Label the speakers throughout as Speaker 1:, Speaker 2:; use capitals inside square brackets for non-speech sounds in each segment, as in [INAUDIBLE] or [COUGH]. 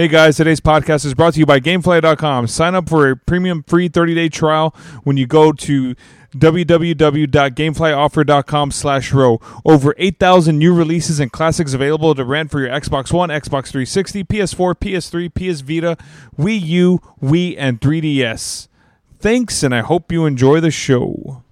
Speaker 1: Hey guys, today's podcast is brought to you by Gamefly.com. Sign up for a premium free 30-day trial when you go to www.gameflyoffer.com slash row. Over 8,000 new releases and classics available to rent for your Xbox One, Xbox 360, PS4, PS3, PS Vita, Wii U, Wii, and 3DS. Thanks, and I hope you enjoy the show.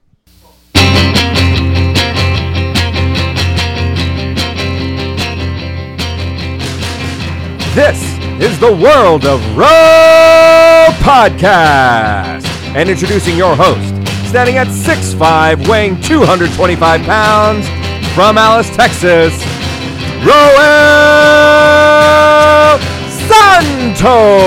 Speaker 2: This is the World of Row podcast. And introducing your host, standing at 6'5, weighing 225 pounds, from Alice, Texas, Roel Santos.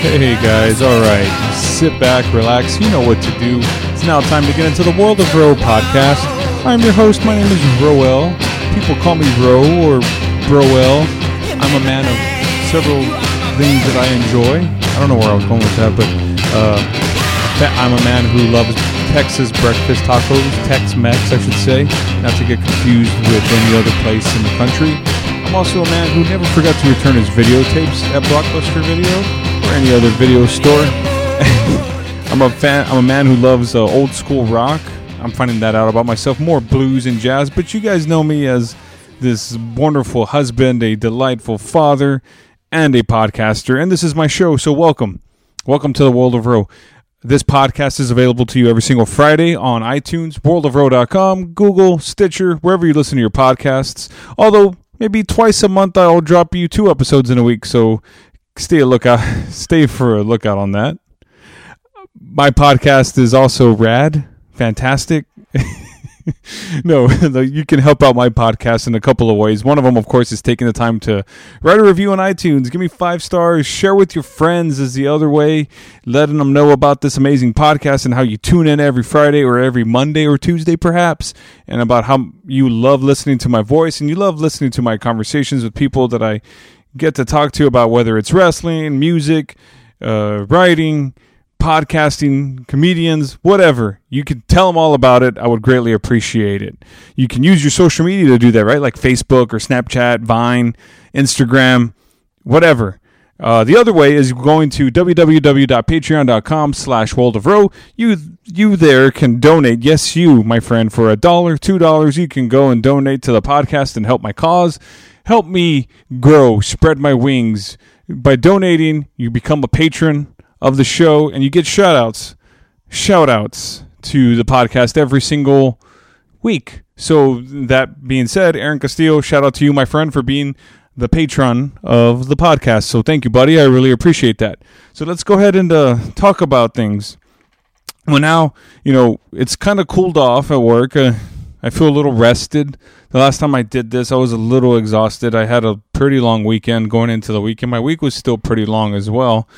Speaker 1: Hey guys, all right. Sit back, relax. You know what to do. It's now time to get into the World of Row podcast. I'm your host. My name is Roel. People call me Ro or Broel. I'm a man of several things that I enjoy. I don't know where I was going with that, but uh, I'm a man who loves Texas breakfast tacos, Tex-Mex, I should say, not to get confused with any other place in the country. I'm also a man who never forgot to return his videotapes at Blockbuster Video or any other video store. [LAUGHS] I'm a fan. I'm a man who loves uh, old school rock. I'm finding that out about myself. More blues and jazz, but you guys know me as this wonderful husband, a delightful father, and a podcaster. And this is my show, so welcome. Welcome to the World of Row. This podcast is available to you every single Friday on iTunes, worldofrow.com, Google, Stitcher, wherever you listen to your podcasts. Although maybe twice a month I'll drop you two episodes in a week, so stay a lookout [LAUGHS] stay for a lookout on that. My podcast is also rad, fantastic. [LAUGHS] [LAUGHS] no, [LAUGHS] you can help out my podcast in a couple of ways. One of them, of course, is taking the time to write a review on iTunes. Give me five stars. Share with your friends is the other way. Letting them know about this amazing podcast and how you tune in every Friday or every Monday or Tuesday, perhaps, and about how you love listening to my voice and you love listening to my conversations with people that I get to talk to about whether it's wrestling, music, uh, writing podcasting, comedians, whatever. You can tell them all about it. I would greatly appreciate it. You can use your social media to do that, right? Like Facebook or Snapchat, Vine, Instagram, whatever. Uh, the other way is going to www.patreon.com slash world of row. You, you there can donate. Yes, you, my friend, for a dollar, two dollars, you can go and donate to the podcast and help my cause. Help me grow, spread my wings. By donating, you become a patron of the show, and you get shout outs, shout outs to the podcast every single week. So, that being said, Aaron Castillo, shout out to you, my friend, for being the patron of the podcast. So, thank you, buddy. I really appreciate that. So, let's go ahead and uh, talk about things. Well, now, you know, it's kind of cooled off at work. Uh, I feel a little rested. The last time I did this, I was a little exhausted. I had a pretty long weekend going into the weekend. My week was still pretty long as well.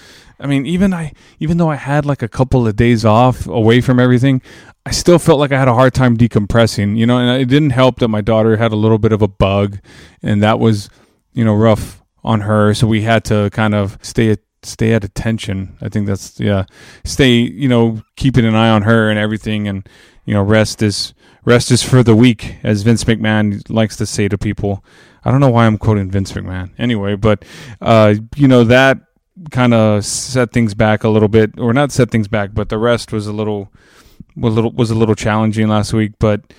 Speaker 1: I mean, even I, even though I had like a couple of days off away from everything, I still felt like I had a hard time decompressing. You know, and it didn't help that my daughter had a little bit of a bug, and that was, you know, rough on her. So we had to kind of stay at stay at attention. I think that's yeah, stay. You know, keeping an eye on her and everything, and you know, rest is rest is for the weak, as Vince McMahon likes to say to people. I don't know why I'm quoting Vince McMahon anyway, but uh, you know that kind of set things back a little bit, or not set things back, but the rest was a little, was a little, was a little challenging last week. But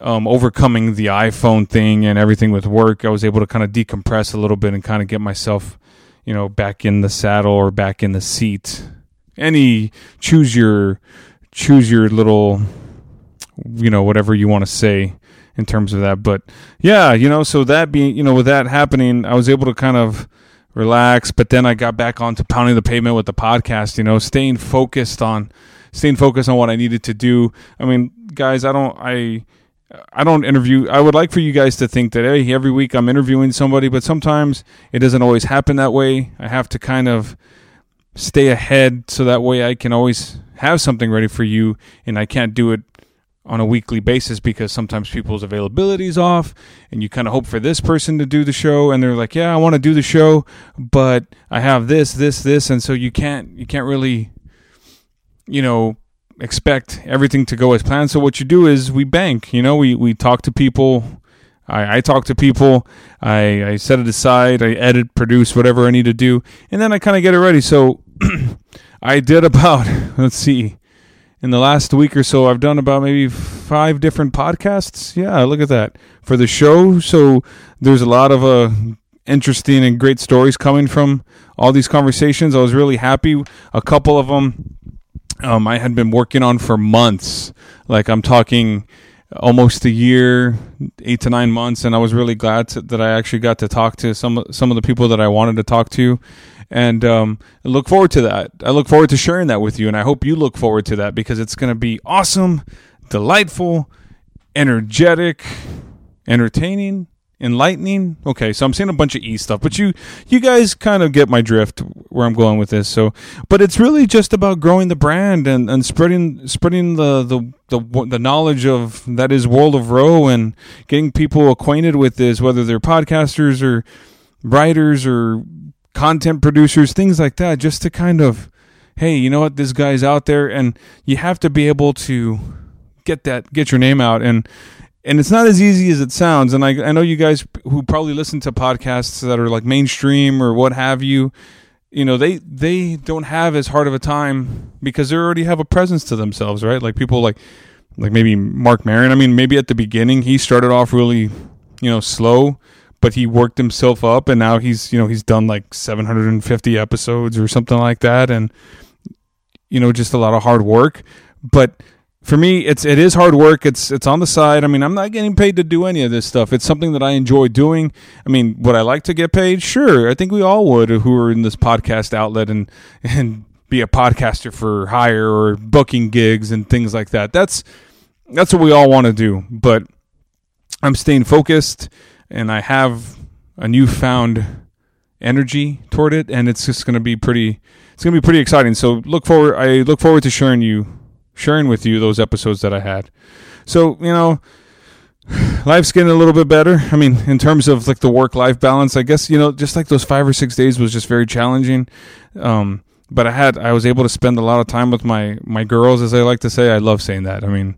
Speaker 1: um, overcoming the iPhone thing and everything with work, I was able to kind of decompress a little bit and kind of get myself, you know, back in the saddle or back in the seat. Any choose your choose your little, you know, whatever you want to say in terms of that. But yeah, you know, so that being, you know, with that happening, I was able to kind of relax. But then I got back onto pounding the pavement with the podcast. You know, staying focused on staying focused on what I needed to do. I mean, guys, I don't I. I don't interview. I would like for you guys to think that hey, every week I'm interviewing somebody, but sometimes it doesn't always happen that way. I have to kind of stay ahead so that way I can always have something ready for you, and I can't do it on a weekly basis because sometimes people's availability is off and you kind of hope for this person to do the show and they're like yeah i want to do the show but i have this this this and so you can't you can't really you know expect everything to go as planned. So what you do is we bank you know we we talk to people. I, I talk to people, I, I set it aside, I edit, produce, whatever I need to do, and then I kind of get it ready. So [CLEARS THROAT] I did about, [LAUGHS] let's see, in the last week or so, I've done about maybe five different podcasts. Yeah, look at that for the show. So there's a lot of uh, interesting and great stories coming from all these conversations. I was really happy. A couple of them um, I had been working on for months. Like I'm talking almost a year, eight to nine months, and I was really glad to, that I actually got to talk to some some of the people that I wanted to talk to, and um, look forward to that. I look forward to sharing that with you, and I hope you look forward to that because it's going to be awesome, delightful, energetic, entertaining, enlightening. Okay, so I'm saying a bunch of e stuff, but you you guys kind of get my drift where I'm going with this. So, but it's really just about growing the brand and, and spreading spreading the, the the the knowledge of that is World of Row and getting people acquainted with this, whether they're podcasters or writers or content producers, things like that, just to kind of hey, you know what, this guy's out there, and you have to be able to get that get your name out and and it's not as easy as it sounds. And I, I know you guys who probably listen to podcasts that are like mainstream or what have you, you know, they they don't have as hard of a time because they already have a presence to themselves, right? Like people like like maybe Marc Maron. I mean, maybe at the beginning he started off really, you know, slow, but he worked himself up, and now he's you know he's done like 750 episodes or something like that, and you know just a lot of hard work, but for me it's it is hard work. It's it's on the side. I mean i'm not getting paid to do any of this stuff. It's something that i enjoy doing. I mean would i like to get paid? Sure. I think we all would who are in this podcast outlet and and be a podcaster for hire or booking gigs and things like that. That's that's what we all want to do. But i'm staying focused and i have a newfound energy toward it and it's just going to be pretty it's going to be pretty exciting so look forward i look forward to sharing you sharing with you those episodes that I had. So, you know, life's getting a little bit better. I mean, in terms of like the work life balance, I guess, you know, just like those five or six days was just very challenging. Um, but I had, I was able to spend a lot of time with my, my girls, as I like to say. I love saying that. I mean,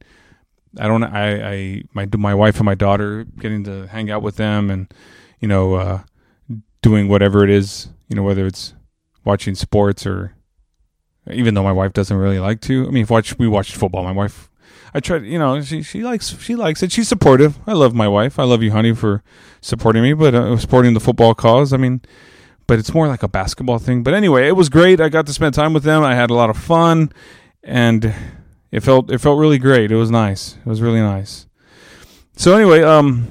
Speaker 1: I don't, I, I, my, my wife and my daughter getting to hang out with them and, you know, uh, doing whatever it is, you know, whether it's watching sports or even though my wife doesn't really like to. I mean, watch we watched football. My wife, I tried, you know, she she likes she likes it. She's supportive. I love my wife. I love you, honey, for supporting me, but uh, supporting the football cause. I mean, but it's more like a basketball thing. But anyway, it was great. I got to spend time with them. I had a lot of fun, and it felt it felt really great. It was nice. It was really nice. So anyway, um,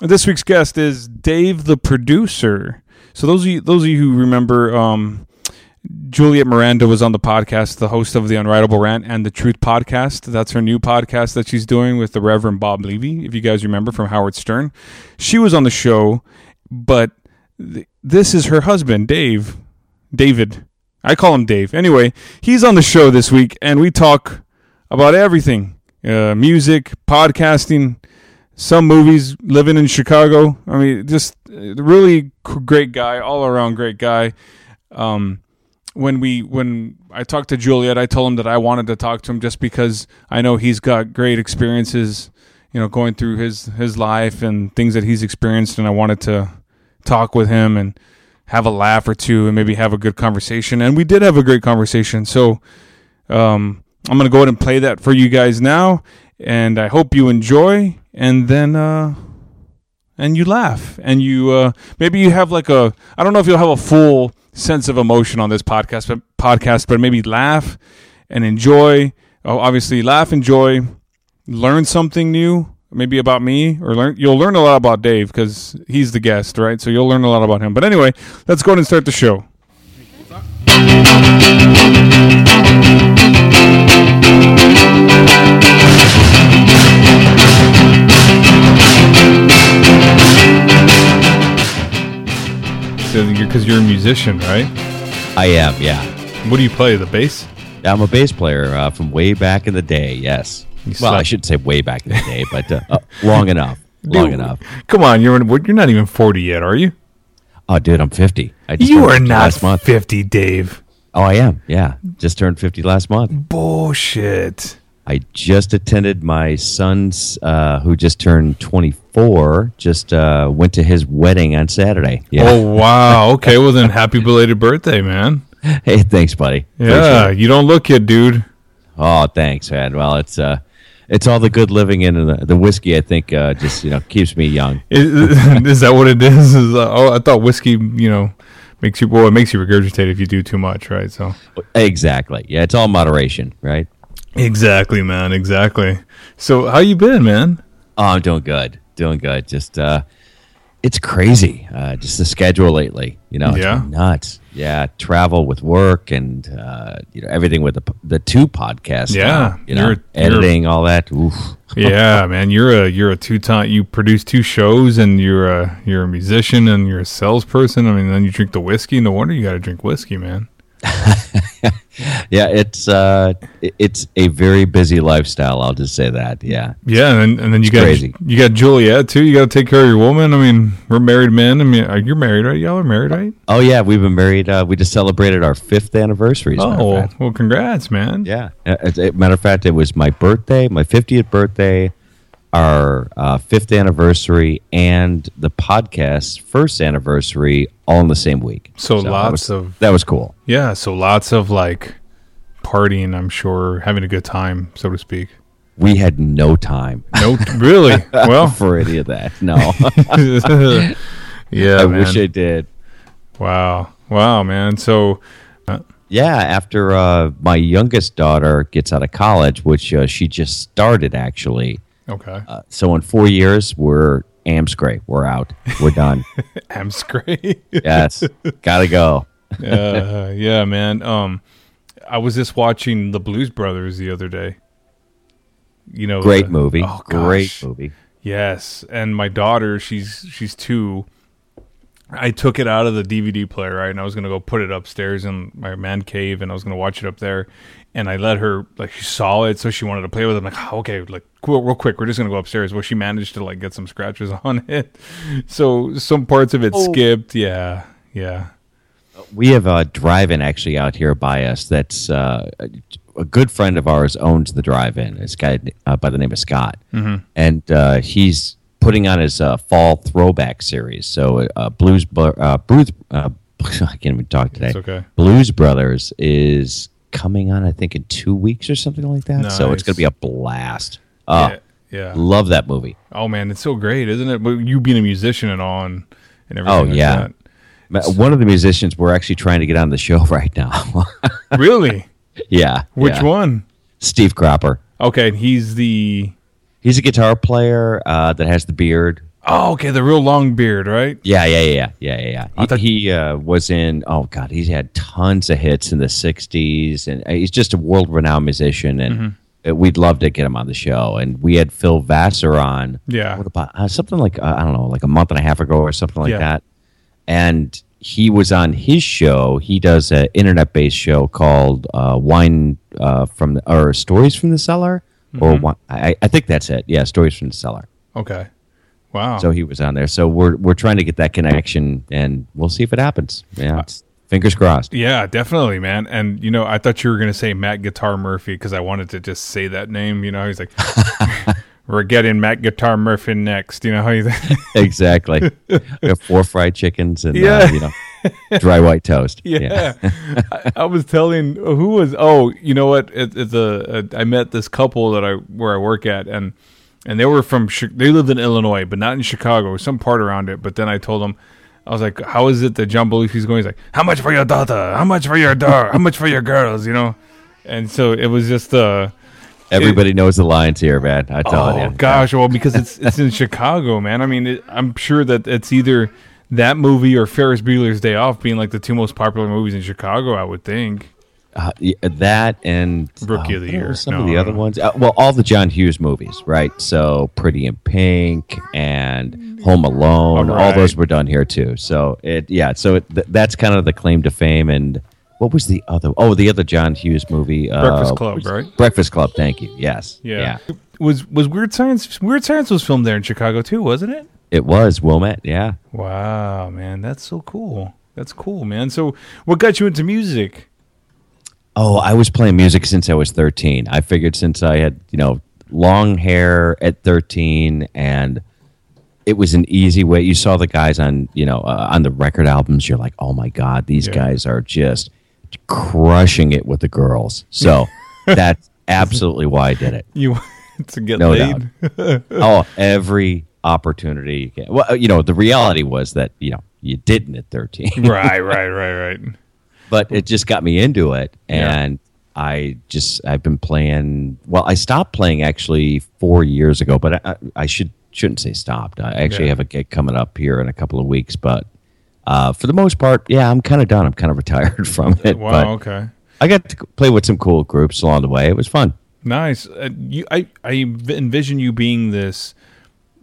Speaker 1: this week's guest is Dave, the producer. So those of you, those of you who remember, um, Juliet Miranda was on the podcast, the host of the Unwritable Rant and the Truth podcast. That's her new podcast that she's doing with the Reverend Bob Levy, if you guys remember from Howard Stern. She was on the show, but th- this is her husband, Dave. David. I call him Dave. Anyway, he's on the show this week, and we talk about everything uh, music, podcasting, some movies, living in Chicago. I mean, just really great guy, all around great guy. Um, when we when I talked to Juliet, I told him that I wanted to talk to him just because I know he's got great experiences, you know, going through his his life and things that he's experienced, and I wanted to talk with him and have a laugh or two and maybe have a good conversation. And we did have a great conversation. So um, I'm gonna go ahead and play that for you guys now, and I hope you enjoy. And then. Uh, and you laugh and you uh, maybe you have like a I don't know if you'll have a full sense of emotion on this podcast, but podcast, but maybe laugh and enjoy. Oh, obviously, laugh, enjoy, learn something new, maybe about me, or learn. You'll learn a lot about Dave because he's the guest, right? So you'll learn a lot about him. But anyway, let's go ahead and start the show. Because you're a musician, right?
Speaker 3: I am, yeah.
Speaker 1: What do you play? The bass?
Speaker 3: I'm a bass player uh, from way back in the day. Yes. You well, suck. I shouldn't say way back in the day, but uh, uh, long enough. [LAUGHS] Long
Speaker 1: dude,
Speaker 3: enough.
Speaker 1: Come on, you're you're not even 40 yet, are you?
Speaker 3: Oh, dude, I'm 50.
Speaker 1: you are not 50, Dave.
Speaker 3: Oh, I am. Yeah, just turned 50 last month.
Speaker 1: Bullshit.
Speaker 3: I just attended my son's, uh, who just turned 24. Just uh, went to his wedding on Saturday. Yeah.
Speaker 1: Oh wow. Okay. Well then, happy belated birthday, man. [LAUGHS]
Speaker 3: Hey, thanks, buddy.
Speaker 1: Yeah. You don't look it, dude.
Speaker 3: Oh, thanks, man. Well, it's uh, it's all the good living in and the, the whiskey. I think uh, just you know keeps me young. [LAUGHS]
Speaker 1: Is, [LAUGHS] is that what it is? Is uh, oh, I thought whiskey, you know, makes you well, it makes you regurgitate if you do too much, right? So
Speaker 3: Exactly. Yeah, it's all moderation, right?
Speaker 1: Exactly, man, exactly. So how you been, man?
Speaker 3: Oh, I'm doing good. Doing good. Just uh it's crazy. Uh just the schedule lately, you know,
Speaker 1: Yeah.
Speaker 3: nuts. Yeah, travel with work and uh you know everything with the the two podcasts.
Speaker 1: Yeah,
Speaker 3: now, you know,
Speaker 1: you're- you're-
Speaker 3: editing all that. Oof. [LAUGHS]
Speaker 1: yeah, man, you're a you're a two time. You produce two shows, and you're a you're a musician, and you're a salesperson. I mean, then you drink the whiskey. No wonder you got to drink whiskey, man. [LAUGHS]
Speaker 3: Yeah, it's uh it's a very busy lifestyle, I'll just say that. Yeah.
Speaker 1: Yeah, and, and then you got
Speaker 3: crazy.
Speaker 1: you got Juliet too. You got to take care of your woman. I mean, we're married men. I mean, uh, you're married, right? Y'all are married, right?
Speaker 3: Oh yeah, we've been married uh we just celebrated our 5th anniversary. as a matter of
Speaker 1: Oh, well, congrats, man.
Speaker 3: Yeah. As a matter of fact, it was my birthday, my 50th birthday, our uh, fifth anniversary, and the podcast's first anniversary all in the same week.
Speaker 1: So
Speaker 3: that
Speaker 1: lots
Speaker 3: was-
Speaker 1: of-
Speaker 3: that was cool.
Speaker 1: Yeah, so lots of like partying. I'm sure having a good time, so to speak.
Speaker 3: We had no time
Speaker 1: No, really? [LAUGHS] Well,
Speaker 3: for any of that. No, [LAUGHS]
Speaker 1: yeah,
Speaker 3: I
Speaker 1: man.
Speaker 3: wish I did.
Speaker 1: Wow, wow, man. So,
Speaker 3: Yeah, after uh, my youngest daughter gets out of college, which uh, she just started actually.
Speaker 1: Okay,
Speaker 3: Uh, so in four years, we're Amscray. We're out. We're done. [LAUGHS]
Speaker 1: Great.
Speaker 3: yes, gotta go. [LAUGHS]
Speaker 1: uh, yeah, man. Um, I was just watching The Blues Brothers the other day. You know,
Speaker 3: Great
Speaker 1: the-
Speaker 3: movie.
Speaker 1: Oh,
Speaker 3: Great movie.
Speaker 1: Yes, and my daughter, she's she's two. I took it out of the DVD player, right, and I was gonna go put it upstairs in my man cave, and I was gonna watch it up there. And I let her like she saw it, so she wanted to play with it. I'm like, "Oh, okay, like cool, real quick, we're just gonna go upstairs. Well, she managed to like get some scratches [LAUGHS] on it, so some parts of it skipped. Yeah, yeah.
Speaker 3: We have a drive-in actually out here by us. That's uh, a, a good friend of ours owns the drive-in. This guy uh, by the name of Scott,
Speaker 1: Mm-hmm.
Speaker 3: and uh, he's putting on his uh, fall throwback series. So uh, Blues, uh, Blues, uh, [LAUGHS] I can't even talk today.
Speaker 1: It's okay.
Speaker 3: Blues Brothers is coming on, I think, in two weeks or something like that. So it's going to be a blast. Uh,
Speaker 1: yeah, yeah.
Speaker 3: Love that movie.
Speaker 1: Oh man, it's so great, isn't it? But you being a musician and all, and, and everything.
Speaker 3: Oh,
Speaker 1: like
Speaker 3: yeah.
Speaker 1: that.
Speaker 3: One of the musicians we're actually trying to get on the show [LAUGHS] right now.
Speaker 1: Really? [LAUGHS]
Speaker 3: yeah.
Speaker 1: Which
Speaker 3: yeah.
Speaker 1: one?
Speaker 3: Steve Cropper.
Speaker 1: Okay, he's the.
Speaker 3: He's a guitar player uh, that has the beard.
Speaker 1: Oh, okay, the real long beard, right?
Speaker 3: Yeah, yeah, yeah, yeah, yeah. yeah. He,
Speaker 1: thought-
Speaker 3: he uh, was in. Oh God, he's had tons of hits in the '60s, and uh, he's just a world-renowned musician. And
Speaker 1: Mm-hmm.
Speaker 3: uh, we'd love to get him on the show. And we had Phil Vassar on.
Speaker 1: Yeah.
Speaker 3: What about uh, something like uh, I don't know, like a month and a half ago or something like
Speaker 1: Yeah.
Speaker 3: that. And he was on his show. He does an internet-based show called uh, Wine uh, from the, or Stories from the Cellar,
Speaker 1: Mm-hmm.
Speaker 3: or Wi- I, I think that's it. Yeah, Stories from the Cellar.
Speaker 1: Okay. Wow.
Speaker 3: So he was on there. So we're we're trying to get that connection, and we'll see if it happens. Yeah, it's, fingers crossed.
Speaker 1: yeah, definitely, man. And you know, I thought you were gonna say Matt Guitar Murphy because I wanted to just say that name. You know, he's like, [LAUGHS] we're getting Matt Guitar Murphy next. You know [LAUGHS] how you?
Speaker 3: exactly. [LAUGHS] we have four fried chickens and
Speaker 1: Yeah.
Speaker 3: uh, you know [LAUGHS] dry white toast.
Speaker 1: Yeah, [LAUGHS] I, I was telling who was. Oh, you know what? It, it's a, a. I met this couple that I where I work at, and and they were from. They lived in Illinois, but not in Chicago, some part around it. But then I told them, I was like, "How is it that John Belushi's going?" He's like, "How much for your daughter? How much for your daughter? How much for your girls?" You know, and so it was just uh
Speaker 3: Everybody knows the lines here, man. I tell
Speaker 1: oh
Speaker 3: you.
Speaker 1: gosh, well because it's it's in Chicago, man. I mean, it, I'm sure that it's either that movie or Ferris Bueller's Day Off being like the two most popular movies in Chicago. I would think.
Speaker 3: Uh, yeah, that and
Speaker 1: Rookie of the Year.
Speaker 3: Some
Speaker 1: No,
Speaker 3: of the other ones. Uh, well, all the John Hughes movies, right? So Pretty in Pink and Home Alone.
Speaker 1: All
Speaker 3: All those were done here too. So it, yeah. So it, th- that's kind of the claim to fame. And what was the other? Oh, the other John Hughes movie, uh,
Speaker 1: Breakfast Club, right?
Speaker 3: Breakfast Club. Thank you. Yes.
Speaker 1: Yeah. Was was Weird Science Weird Science was filmed there in Chicago too, wasn't it?
Speaker 3: It was Wilmette. Yeah.
Speaker 1: Wow, man, that's so cool. That's cool, man. So, what got you into music?
Speaker 3: Oh, I was playing music since I was 13. I figured since I had, you know, long hair at 13 and it was an easy way. You saw the guys on you know uh, on the record albums. You're like, oh my god, these
Speaker 1: Yeah.
Speaker 3: guys are just crushing it with the girls. So [LAUGHS] that's absolutely why I did it.
Speaker 1: You [LAUGHS] to get
Speaker 3: No
Speaker 1: laid. [LAUGHS]
Speaker 3: oh, every opportunity. Well, you know, the reality was that you know you didn't at 13, [LAUGHS]
Speaker 1: right, right, right, right.
Speaker 3: but it just got me into it,
Speaker 1: Yeah.
Speaker 3: and I just I've been playing. Well, I stopped playing actually four years ago, but I, I should shouldn't say stopped. I actually
Speaker 1: Yeah.
Speaker 3: have a gig coming up here in a couple of weeks, but. Uh, for the most part, yeah, I'm kind of done. I'm kind of retired [LAUGHS] from it.
Speaker 1: Wow. okay.
Speaker 3: I got to play with some cool groups along the way. It was fun.
Speaker 1: Nice. Uh, you, I, I envision you being this,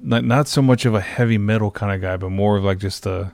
Speaker 1: not not so much of a heavy metal kind of guy, but more of like just a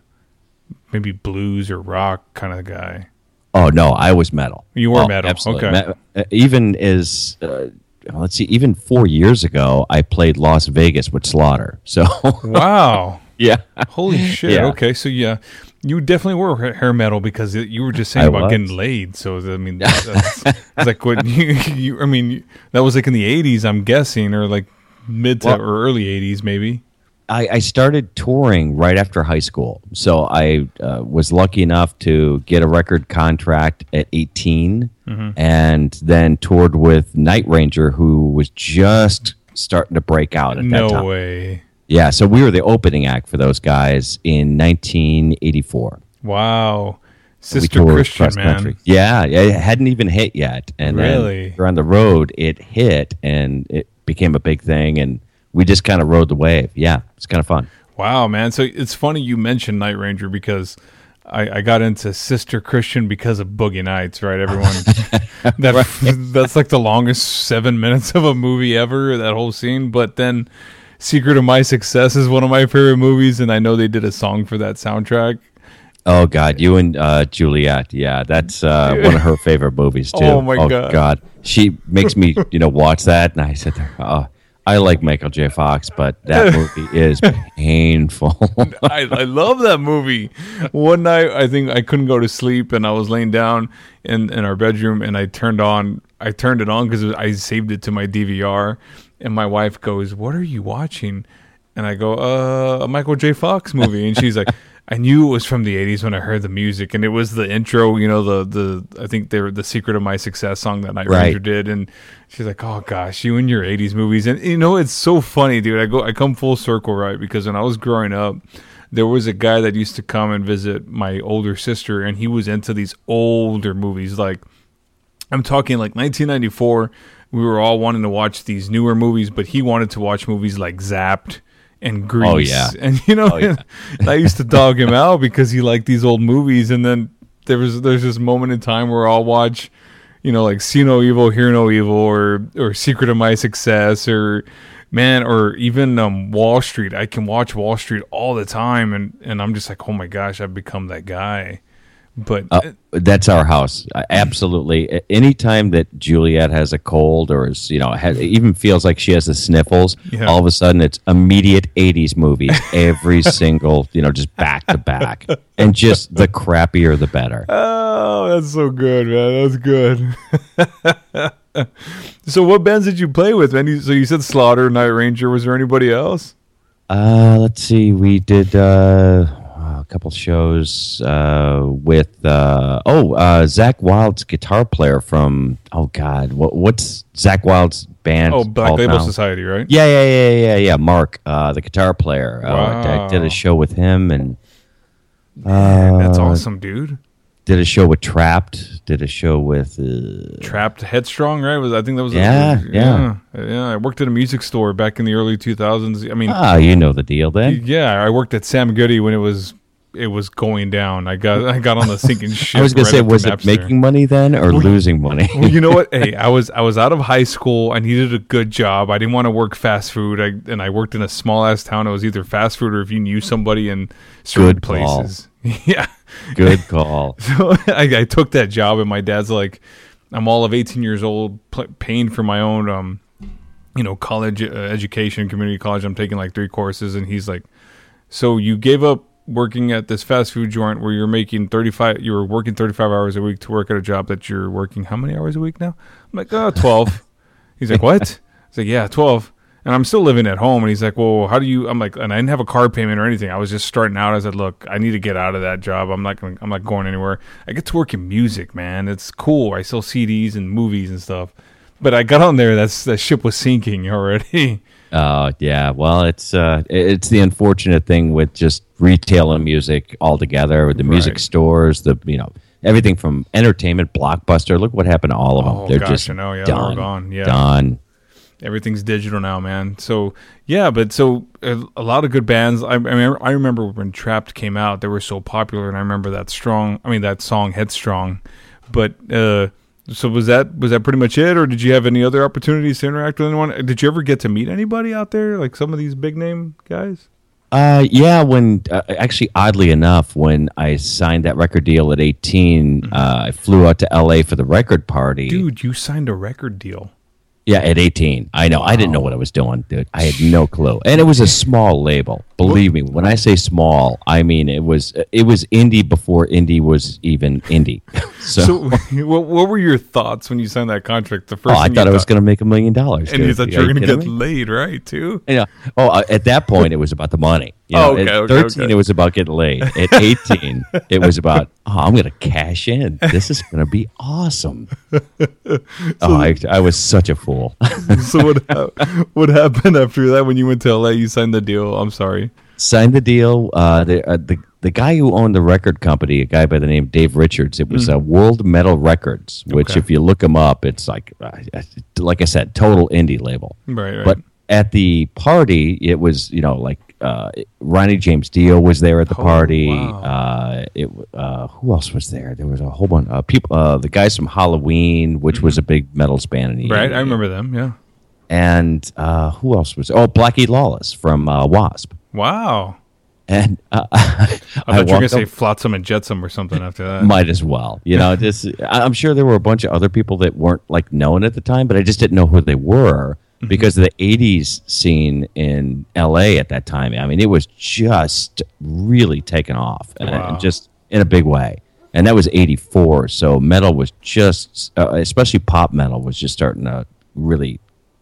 Speaker 1: maybe blues or rock kind of guy.
Speaker 3: Oh no, I was metal.
Speaker 1: You were
Speaker 3: Oh,
Speaker 1: metal,
Speaker 3: Absolutely.
Speaker 1: okay.
Speaker 3: Me- uh, even as uh, let's see, even four years ago, I played Las Vegas with Slaughter. So [LAUGHS]
Speaker 1: Wow.
Speaker 3: yeah,
Speaker 1: Holy shit.
Speaker 3: Yeah.
Speaker 1: Okay, so yeah, you definitely were hair metal because you were just saying
Speaker 3: I
Speaker 1: about
Speaker 3: was.
Speaker 1: getting laid. So I mean, [LAUGHS] that's, that's like what [LAUGHS] you, you. I mean, that was like in the '80s, I'm guessing, or like mid to
Speaker 3: Well-
Speaker 1: or early '80s, maybe.
Speaker 3: I, I started touring right after high school. So I uh, was lucky enough to get a record contract at 18,
Speaker 1: Mm-hmm.
Speaker 3: and then toured with Night Ranger, who was just starting to break out at that
Speaker 1: No
Speaker 3: time.
Speaker 1: way.
Speaker 3: Yeah, so we were the opening act for those guys in 1984.
Speaker 1: Wow. Sister Christian man.
Speaker 3: country. Yeah, yeah, it hadn't even hit yet, and
Speaker 1: Really?
Speaker 3: then we're on the road. It hit, and it became a big thing, and we just kind of rode the wave. Yeah, it's kind of fun.
Speaker 1: Wow, man. So it's funny you mentioned Night Ranger because I, I got into Sister Christian because of Boogie Nights, right? Everyone [LAUGHS] that [LAUGHS] that's like the longest seven minutes of a movie ever, that whole scene. But then Secret of My Success is one of my favorite movies, and I know they did a song for that soundtrack.
Speaker 3: Oh God, you and uh, Juliet. Yeah, that's uh, one of her [LAUGHS] favorite movies too.
Speaker 1: Oh, my God.
Speaker 3: she makes me you know watch that, and I said, "Oh, I like Michael J. Fox, but that [LAUGHS] movie is painful." [LAUGHS]
Speaker 1: I, I love that movie. One night, I think I couldn't go to sleep, and I was laying down in, in our bedroom, and I turned on. I turned it on because I saved it to my DVR, and my wife goes, "What are you watching?" And I go, "Uh, a Michael J. Fox movie," and she's like. I knew it was from the '80s when I heard the music, and it was the intro. You know, the the I think they were the secret of my success song that Night
Speaker 3: Right.
Speaker 1: Ranger did, and she's like, "Oh gosh, you and your '80s movies." And you know, it's so funny, dude. I go, I come full circle, right? Because when I was growing up, there was a guy that used to come and visit my older sister, and he was into these older movies. Like, I'm talking like 1994. We were all wanting to watch these newer movies, but he wanted to watch movies like Zapped and Grease.
Speaker 3: Oh, yeah. [LAUGHS]
Speaker 1: and you know,
Speaker 3: Oh, yeah. [LAUGHS]
Speaker 1: I used to dog him out because he liked these old movies. And then there was there's this moment in time where I'll watch, you know, like See No Evil, Hear No Evil, or or Secret of My Success, or man, or even um, Wall Street. I can watch Wall Street all the time, and and I'm just like, oh my gosh, I've become that guy. But
Speaker 3: Uh, that's our house. Uh, Absolutely. Anytime that Juliet has a cold or is, you know, has, even feels like she has the sniffles,
Speaker 1: Yeah.
Speaker 3: all of a sudden it's immediate 80s movies, every [LAUGHS] single, you know, just back to back. And just the crappier the better.
Speaker 1: Oh, that's so good, man. That's good. [LAUGHS] so, what bands did you play with, man? So you said Slaughter, Night Ranger. Was there anybody else?
Speaker 3: Uh, let's see. We did uh, couple shows uh, with, uh, oh, uh, Zakk Wylde's guitar player from, oh, God, what, what's Zakk Wylde's band?
Speaker 1: Oh, Black Label
Speaker 3: now?
Speaker 1: Society, right?
Speaker 3: Yeah, yeah, yeah, yeah, yeah. Mark, uh, the guitar player. Uh, I
Speaker 1: Wow.
Speaker 3: did a show with him and
Speaker 1: Man, that's
Speaker 3: uh,
Speaker 1: awesome, dude.
Speaker 3: did a show with Trapt. Did a show with. Uh,
Speaker 1: Trapt Headstrong, right? Was I think that was
Speaker 3: Yeah,
Speaker 1: yeah, yeah. I worked at a music store back in the early 2000s. I mean,
Speaker 3: ah, you know the deal then.
Speaker 1: yeah, I worked at Sam Goody when it was it was going down. I got I got on the sinking [LAUGHS] ship.
Speaker 3: I was gonna
Speaker 1: right
Speaker 3: say, was it
Speaker 1: Napster.
Speaker 3: making money then or losing money?
Speaker 1: well, you know what? Hey, [LAUGHS] I was I was out of high school. I needed a good job. I didn't want to work fast food. I, and I worked in a small ass town. It was either fast food or if you knew somebody in certain
Speaker 3: Good
Speaker 1: places. [LAUGHS] Yeah.
Speaker 3: Good call.
Speaker 1: So I, I took that job, and my dad's like, I'm all of 18 years old, pl- paying for my own, um, you know, college uh, education, community college. I'm taking like three courses, and he's like, so you gave up working at this fast food joint where you're making 35, you were working 35 hours a week to work at a job that you're working how many hours a week now? I'm like, oh, 12. [LAUGHS] he's like, what? Was like, yeah, 12. and I'm still living at home. And he's like, "Well, how do you?" I'm like, and I didn't have a car payment or anything. I was just starting out. I said, "Look, I need to get out of that job. I'm not. Gonna, I'm not going anywhere. I get to work in music, man. It's cool. I sell CDs and movies and stuff." But I got on there. That's that ship was sinking already. [LAUGHS]
Speaker 3: Uh, yeah. Well, it's uh, it's the unfortunate thing with just retail and music altogether. With the music
Speaker 1: Right.
Speaker 3: stores, the you know everything from entertainment, blockbuster. Look what happened to all of them.
Speaker 1: Oh,
Speaker 3: they're
Speaker 1: gosh,
Speaker 3: just
Speaker 1: I know, yeah,
Speaker 3: done.
Speaker 1: gone, yeah.
Speaker 3: done.
Speaker 1: everything's digital now, man. So yeah, but so a, a lot of good bands. I, I remember, I remember when Trapt came out, they were so popular, and I remember that strong. I mean, that song "Headstrong." But uh, so was that was that pretty much it, or did you have any other opportunities to interact with anyone? Did you ever get to meet anybody out there, like some of these big name guys?
Speaker 3: Uh, yeah. When uh, actually, oddly enough, when I signed that record deal at 18, uh, I flew out to L.A. for the record party.
Speaker 1: Dude, you signed a record deal.
Speaker 3: Yeah, at 18. I know. I didn't know what I was doing, dude. I had no clue. And it was a small label. Believe me, when I say small, I mean it was it was indie before indie was even indie. [LAUGHS] so,
Speaker 1: So, what, what were your thoughts when you signed that contract? The first,
Speaker 3: oh, I thought I was going to make a million dollars.
Speaker 1: and you thought you were going to get
Speaker 3: me?
Speaker 1: laid, right? Too.
Speaker 3: Yeah. Oh, uh, at that point, it was about the money. You
Speaker 1: Oh, okay,
Speaker 3: at 13,
Speaker 1: okay.
Speaker 3: it was about getting laid. At [LAUGHS] 18, it was about, oh, I'm going to cash in. This is going to be awesome. [LAUGHS] oh, I, I was such a fool.
Speaker 1: so what what happened after that when you went to LA? You signed the deal. I'm sorry.
Speaker 3: Signed the deal. Uh, the, uh, the the guy who owned the record company, a guy by the name of Dave Richards, it was uh, World Metal Records. Which,
Speaker 1: Okay.
Speaker 3: if you look him up, it's like, uh, like I said, total indie label.
Speaker 1: Right, right.
Speaker 3: But at the party, it was you know like uh, Ronnie James Dio was there at the
Speaker 1: Oh,
Speaker 3: party.
Speaker 1: wow.
Speaker 3: Uh, it uh, who else was there? There was a whole bunch of people. Uh, the guys from Helloween, which was a big metal band in the
Speaker 1: Mm-hmm. right, I remember them. Yeah.
Speaker 3: And uh, who else was? Oh, Blackie Lawless from uh, Wasp.
Speaker 1: Wow.
Speaker 3: And uh, [LAUGHS]
Speaker 1: I thought you were gonna say Flotsam and Jetsam or something after that.
Speaker 3: might as well. You know, [LAUGHS] this. I- I'm sure there were a bunch of other people that weren't like known at the time, but I just didn't know who they were
Speaker 1: Mm-hmm.
Speaker 3: because of the '80s scene in LA at that time. I mean, it was just really taken off, and
Speaker 1: Wow.
Speaker 3: just in a big way. And that was '84, so metal was just, uh, especially pop metal, was just starting to really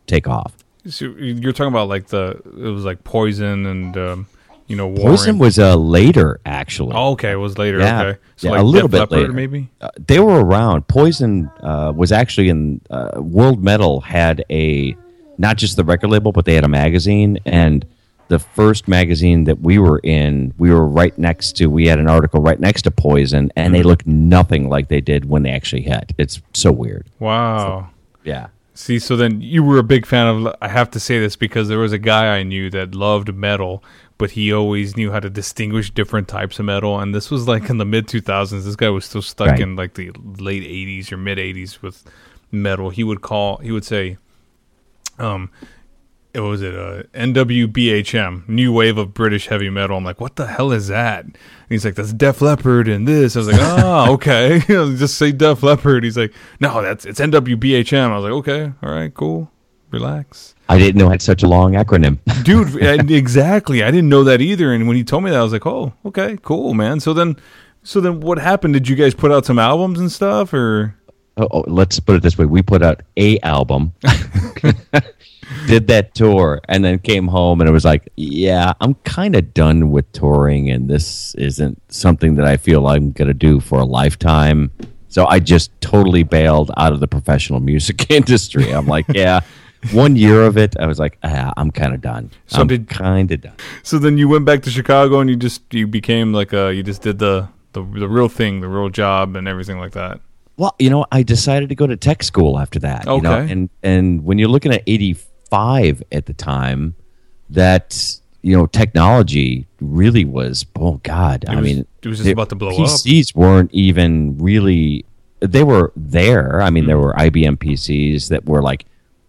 Speaker 3: take off.
Speaker 1: So you're talking about like the it was like Poison and um, you know Warren.
Speaker 3: Poison was uh, later, actually.
Speaker 1: Oh, okay, it was later.
Speaker 3: Yeah.
Speaker 1: Okay, so
Speaker 3: Yeah,
Speaker 1: like
Speaker 3: a little
Speaker 1: Def
Speaker 3: bit
Speaker 1: Leppard,
Speaker 3: later.
Speaker 1: maybe.
Speaker 3: uh, they were around. Poison uh, was actually in uh, World Metal had a not just the record label, but they had a magazine. And the first magazine that we were in, we were right next to. We had an article right next to Poison, and
Speaker 1: Mm-hmm.
Speaker 3: they looked nothing like they did when they actually hit. It's so weird.
Speaker 1: Wow.
Speaker 3: Yeah.
Speaker 1: See, so then you were a big fan of. I have to say this because there was a guy I knew that loved metal, but he always knew how to distinguish different types of metal. And this was like in the mid 2000s. This guy was still stuck
Speaker 3: Right.
Speaker 1: in like the late 80s or mid 80s with metal. He would call. He would say, um, it was it uh, NWBHM, new wave of British heavy metal. I'm like, what the hell is that? And he's like, that's Def Leppard and this. I was like, oh, [LAUGHS] okay, [LAUGHS] just say Def Leppard. He's like, no, that's it's NWBHM. I was like, okay, all right, cool, relax,
Speaker 3: I didn't know it had such a long acronym. [LAUGHS]
Speaker 1: dude. and exactly, I didn't know that either. And when he told me that, I was like, oh, okay, cool, man. So then, so then, what happened? Did you guys put out some albums and stuff, or?
Speaker 3: Oh, oh, let's put it this way: we put out a album, [LAUGHS] did that tour, and then came home, and it was like, yeah, I'm kind of done with touring, and this isn't something that I feel I'm gonna do for a lifetime. So I just totally bailed out of the professional music [LAUGHS] industry. I'm like, yeah. One year of it, I was like, ah, I'm kind of done.
Speaker 1: So
Speaker 3: I'm kind of done.
Speaker 1: So then you went back to Chicago and you just you became like a you just did the the, the real thing, the real job, and everything like that.
Speaker 3: Well, you know, I decided to go to tech school after that. You know?
Speaker 1: Okay.
Speaker 3: And and when you're looking at 85 at the time, that you know, technology really was oh god. I
Speaker 1: was-
Speaker 3: mean,
Speaker 1: it was just about to blow up.
Speaker 3: PCs weren't even really they were there. I mean, there
Speaker 1: Mm-hmm.
Speaker 3: were IBM PCs that were like,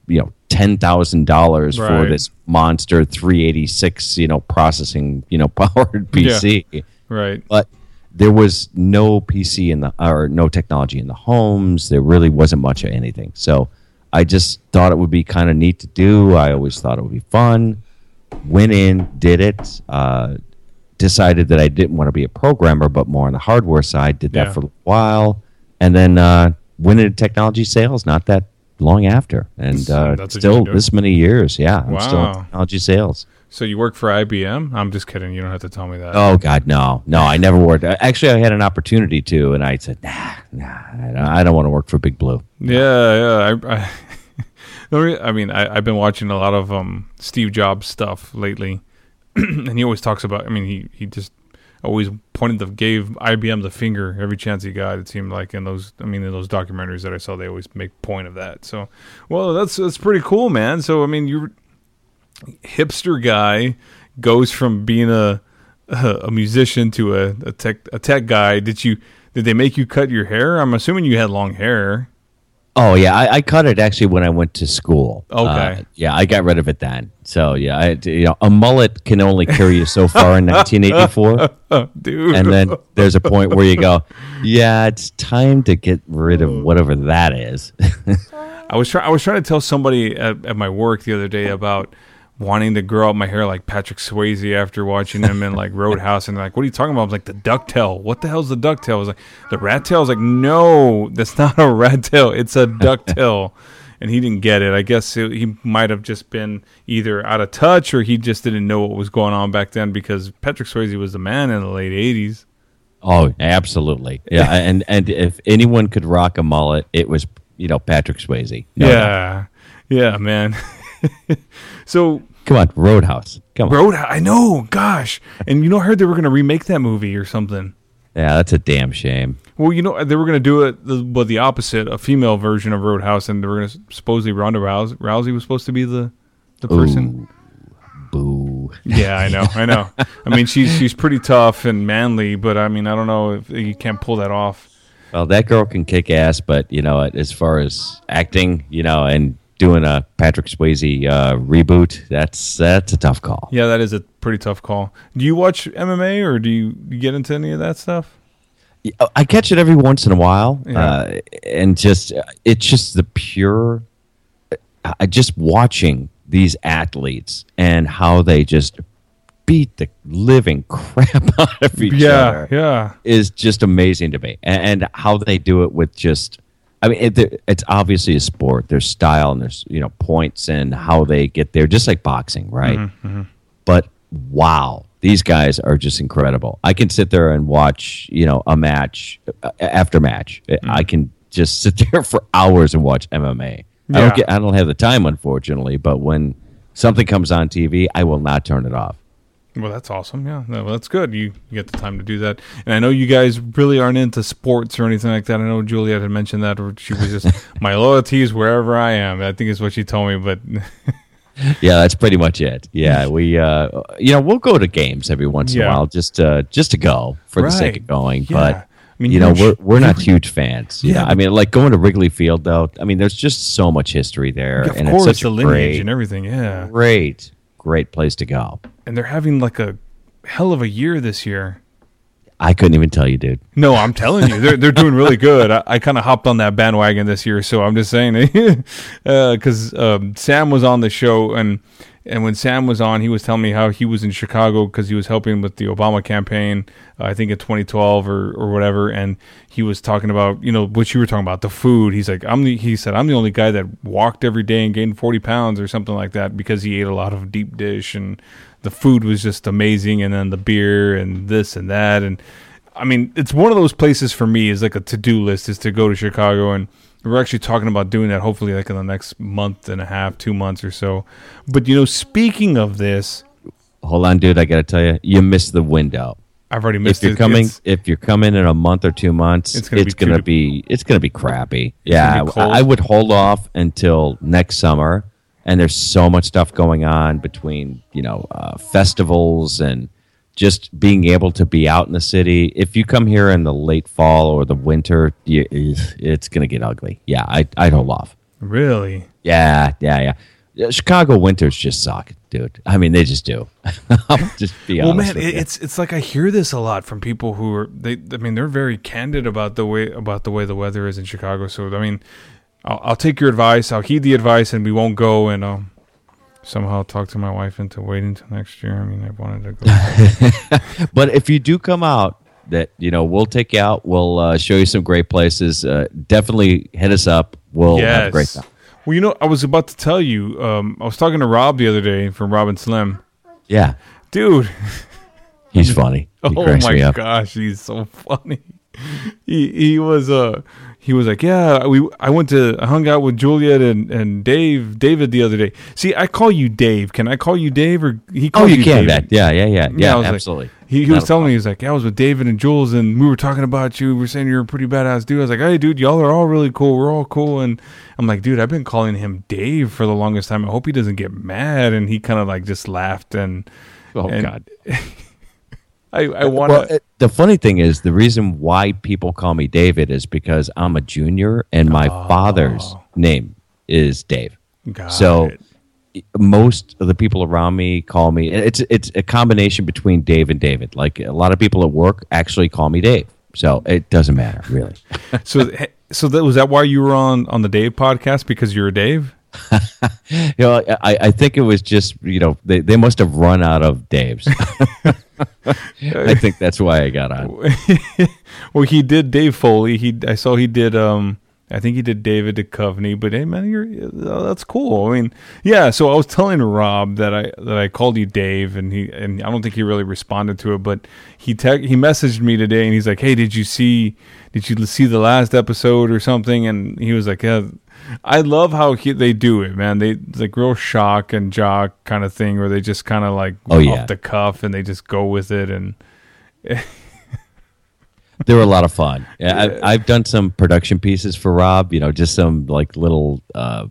Speaker 3: you know, ten thousand dollars for this monster 386, you know, processing, you know, [LAUGHS] powered PC
Speaker 1: Right.
Speaker 3: but there was no PC in the or no technology in the homes. There really wasn't much of anything. So I just thought it would be kind of neat to do. I always thought it would be fun. Went in, did it. Uh, decided that I didn't want to be a programmer, but more on the hardware side. Did that
Speaker 1: Yeah.
Speaker 3: for a while, and then uh, went into technology sales not that long after, and uh, still this many years. Yeah, I'm still in technology sales.
Speaker 1: So you work for IBM? I'm just kidding. You don't have to tell me that.
Speaker 3: Oh God, no, no, I never worked. Actually, I had an opportunity to, and I said, nah, nah, I don't, I don't want to work for Big Blue.
Speaker 1: Yeah, yeah. I, I, [LAUGHS] I mean, I, I've been watching a lot of um, Steve Jobs stuff lately, [CLEARS THROAT] and he always talks about. I mean, he he just always pointed the gave IBM the finger every chance he got. It seemed like in those. I mean, in those documentaries that I saw, they always make point of that. So, well, that's that's pretty cool, man. So, I mean, you hipster guy goes from being a a musician to a, a tech a tech guy. Did you did they make you cut your hair? I'm assuming you had long hair.
Speaker 3: Oh yeah, I, I cut it actually when I went to school.
Speaker 1: Okay.
Speaker 3: Uh, yeah, I got rid of it then. So yeah, I, you know, a mullet can only carry you so far in 1984,
Speaker 1: Oh, [LAUGHS] dude.
Speaker 3: and then there's a point where you go, yeah, it's time to get rid of whatever that is. [LAUGHS]
Speaker 1: I was trying. I was trying to tell somebody at, at my work the other day about wanting to grow out my hair like Patrick Swayze after watching him in like [LAUGHS] Roadhouse, and like, "What are you talking about?" I was like, "The ducktail. What the hell's the ducktail?" I was like, "The rat tail." I was like, "No, that's [LAUGHS] not a rat tail. It's a ducktail." [LAUGHS] and he didn't get it. I guess it, he might have just been either out of touch or he just didn't know what was going on back then because Patrick Swayze was the man in the late '80s.
Speaker 3: oh, absolutely. Yeah, and and if anyone could rock a mullet, it was you know Patrick Swayze. No
Speaker 1: yeah, yeah, man. So
Speaker 3: Come on, Roadhouse. Come on.
Speaker 1: Road, I know, gosh. And you know, I heard they were going to remake that movie or something.
Speaker 3: Yeah, that's a damn shame.
Speaker 1: Well, you know, they were going to do it, the, but the opposite, a female version of Roadhouse, and they were going to supposedly Ronda Rousey, Rousey was supposed to be the the person.
Speaker 3: Boo.
Speaker 1: Yeah, I know, I know. I mean, she's she's pretty tough and manly, but I mean, I don't know if you can't pull that off.
Speaker 3: Well, that girl can kick ass, but you know, as far as acting, you know, and doing a Patrick Swayze uh, reboot, that's that's a tough call.
Speaker 1: Yeah, that is a pretty tough call. Do you watch MMA or do you, you get into any of that stuff?
Speaker 3: I catch it every once in a while,
Speaker 1: Yeah.
Speaker 3: uh, and just it's just the pure. I just watching these athletes and how they just beat the living [LAUGHS] crap out of each other.
Speaker 1: Yeah,
Speaker 3: other.
Speaker 1: yeah.
Speaker 3: is just amazing to me, and, and how they do it with just. I mean, it, it's obviously a sport. There's style and there's you know points and how they get there, just like boxing, right?
Speaker 1: Mm-hmm,
Speaker 3: But wow, these guys are just incredible. I can sit there and watch you know a match after match.
Speaker 1: Mm-hmm.
Speaker 3: I can just [LAUGHS] sit there for hours and watch MMA. I don't get. I don't have the time, unfortunately. But when something comes on TV, I will not turn it off.
Speaker 1: Well, that's awesome. Yeah, no, well, that's good. You, you get the time to do that. And I know you guys really aren't into sports or anything like that. I know Juliet had mentioned that, or she was just [LAUGHS] my loyalty is wherever I am. I think is what she told me. But [LAUGHS]
Speaker 3: Yeah, that's pretty much it. Yeah, we uh you know, we'll go to games every once in
Speaker 1: Yeah.
Speaker 3: a while just uh just to go for the sake of going,
Speaker 1: Yeah.
Speaker 3: but
Speaker 1: I mean,
Speaker 3: you know, we're we're not huge fans. Yeah.
Speaker 1: Yeah,
Speaker 3: I mean, like going to Wrigley Field though, I mean, there's just so much history there
Speaker 1: of
Speaker 3: and
Speaker 1: course,
Speaker 3: it's such
Speaker 1: the
Speaker 3: a
Speaker 1: lineage
Speaker 3: great
Speaker 1: and everything. Yeah,
Speaker 3: great great place to go.
Speaker 1: and they're having like a hell of a year this year.
Speaker 3: I couldn't even tell you, dude.
Speaker 1: No, I'm telling you, they're they're doing really good. I, I kind of hopped on that bandwagon this year, so I'm just saying, [LAUGHS] because um, Sam was on the show, and and when Sam was on, he was telling me how he was in Chicago because he was helping with the Obama campaign, uh, I think in 2012 or or whatever, and he was talking about you know what you were talking about the food. He's like, I'm the he said I'm the only guy that walked every day and gained 40 pounds or something like that because he ate a lot of deep dish and the food was just amazing, and then the beer and this and that and. I mean, it's one of those places for me is like a to do list is to go to Chicago, and we're actually talking about doing that hopefully like in the next month and a half, two months or so. But you know, speaking of this,
Speaker 3: Hold on, dude, I got to tell you, you missed the window.
Speaker 1: I've already missed.
Speaker 3: If you're
Speaker 1: it.
Speaker 3: coming, if you're coming in a month or two months,
Speaker 1: It's
Speaker 3: it's
Speaker 1: gonna
Speaker 3: gonna,
Speaker 1: be
Speaker 3: be, it's gonna be crappy. yeah,
Speaker 1: be.
Speaker 3: I, I would hold off until next summer. And there's so much stuff going on between you know uh, festivals and just being able to be out in the city. If you come here in the late fall or the winter, you, it's gonna get ugly. Yeah, I I'd hold off.
Speaker 1: really,
Speaker 3: Yeah, yeah, yeah. Chicago winters just suck, dude. I mean, they just do. [LAUGHS] I'll just be
Speaker 1: well,
Speaker 3: honest.
Speaker 1: man, it,
Speaker 3: you.
Speaker 1: it's it's like I hear this a lot from people who are they. I mean, they're very candid about the way about the way the weather is in Chicago. So I mean, I'll, I'll take your advice. I'll heed the advice, and we won't go and I'll somehow talk to my wife into waiting till next year. I mean, I wanted to go. [LAUGHS]
Speaker 3: But if you do come out, that you know, we'll take you out. We'll uh, show you some great places. Uh, definitely hit us up. We'll have a great time.
Speaker 1: Well, you know, I was about to tell you. Um, I was talking to Rob the other day from Rob and Slim.
Speaker 3: Yeah,
Speaker 1: Dude, [LAUGHS]
Speaker 3: he's funny. He [LAUGHS]
Speaker 1: oh my gosh, he's so funny. He he was uh he was like, yeah, we I went to I hung out with Juliet and and Dave David the other day. See, I call you Dave. Can I call you Dave or he
Speaker 3: Oh,
Speaker 1: calls
Speaker 3: you can
Speaker 1: David?
Speaker 3: Yeah, yeah, yeah, yeah.
Speaker 1: I was like-
Speaker 3: absolutely.
Speaker 1: he, he was telling me, he was like, yeah, I was with David and Jules, and we were talking about you. We are saying you're a pretty badass dude. I was like, hey, dude, y'all are all really cool. We're all cool. And I'm like, dude, I've been calling him Dave for the longest time. I hope he doesn't get mad. And he kind of like just laughed. And
Speaker 3: Oh
Speaker 1: and
Speaker 3: God. [LAUGHS]
Speaker 1: I, I uh, want to.
Speaker 3: Well, the funny thing is, the reason why people call me David is because I'm a junior and my oh. father's name is Dave.
Speaker 1: Got
Speaker 3: so
Speaker 1: it.
Speaker 3: most of the people around me call me. It's it's a combination between Dave and David. Like a lot of people at work actually call me Dave. So it doesn't matter really. [LAUGHS]
Speaker 1: so, so that, was that why you were on, on the Dave podcast? Because you're a Dave? [LAUGHS]
Speaker 3: you know, I, I think it was just you know they, they must have run out of Daves. [LAUGHS] I think that's why I got on. [LAUGHS]
Speaker 1: well, he did Dave Foley. He I saw he did um I think he did David Duchovny, but hey man, you're uh, that's cool. I mean, yeah. So I was telling Rob that I that I called you Dave, and he and I don't think he really responded to it, but he te- he messaged me today, and he's like, "Hey, did you see did you see the last episode or something?" And he was like, "Yeah." I love how he, they do it, man. They like real shock and jock kind of thing, where they just kind of like
Speaker 3: Oh, yeah.
Speaker 1: off the cuff and they just go with it, and [LAUGHS]
Speaker 3: They were a lot of fun. Yeah, I, I've done some production pieces for Rob. You know, just some like little uh,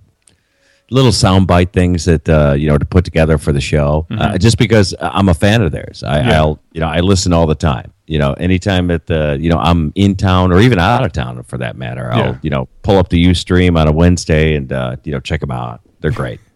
Speaker 3: little soundbite things that uh, you know to put together for the show. Uh, just because I'm a fan of theirs, I,
Speaker 1: Mm-hmm. Yeah.
Speaker 3: I'll you know I listen all the time. You know, anytime that the you know I'm in town or even out of town for that matter, I'll
Speaker 1: Yeah.
Speaker 3: you know pull up the UStream on a Wednesday and uh, you know check them out. They're great. [LAUGHS]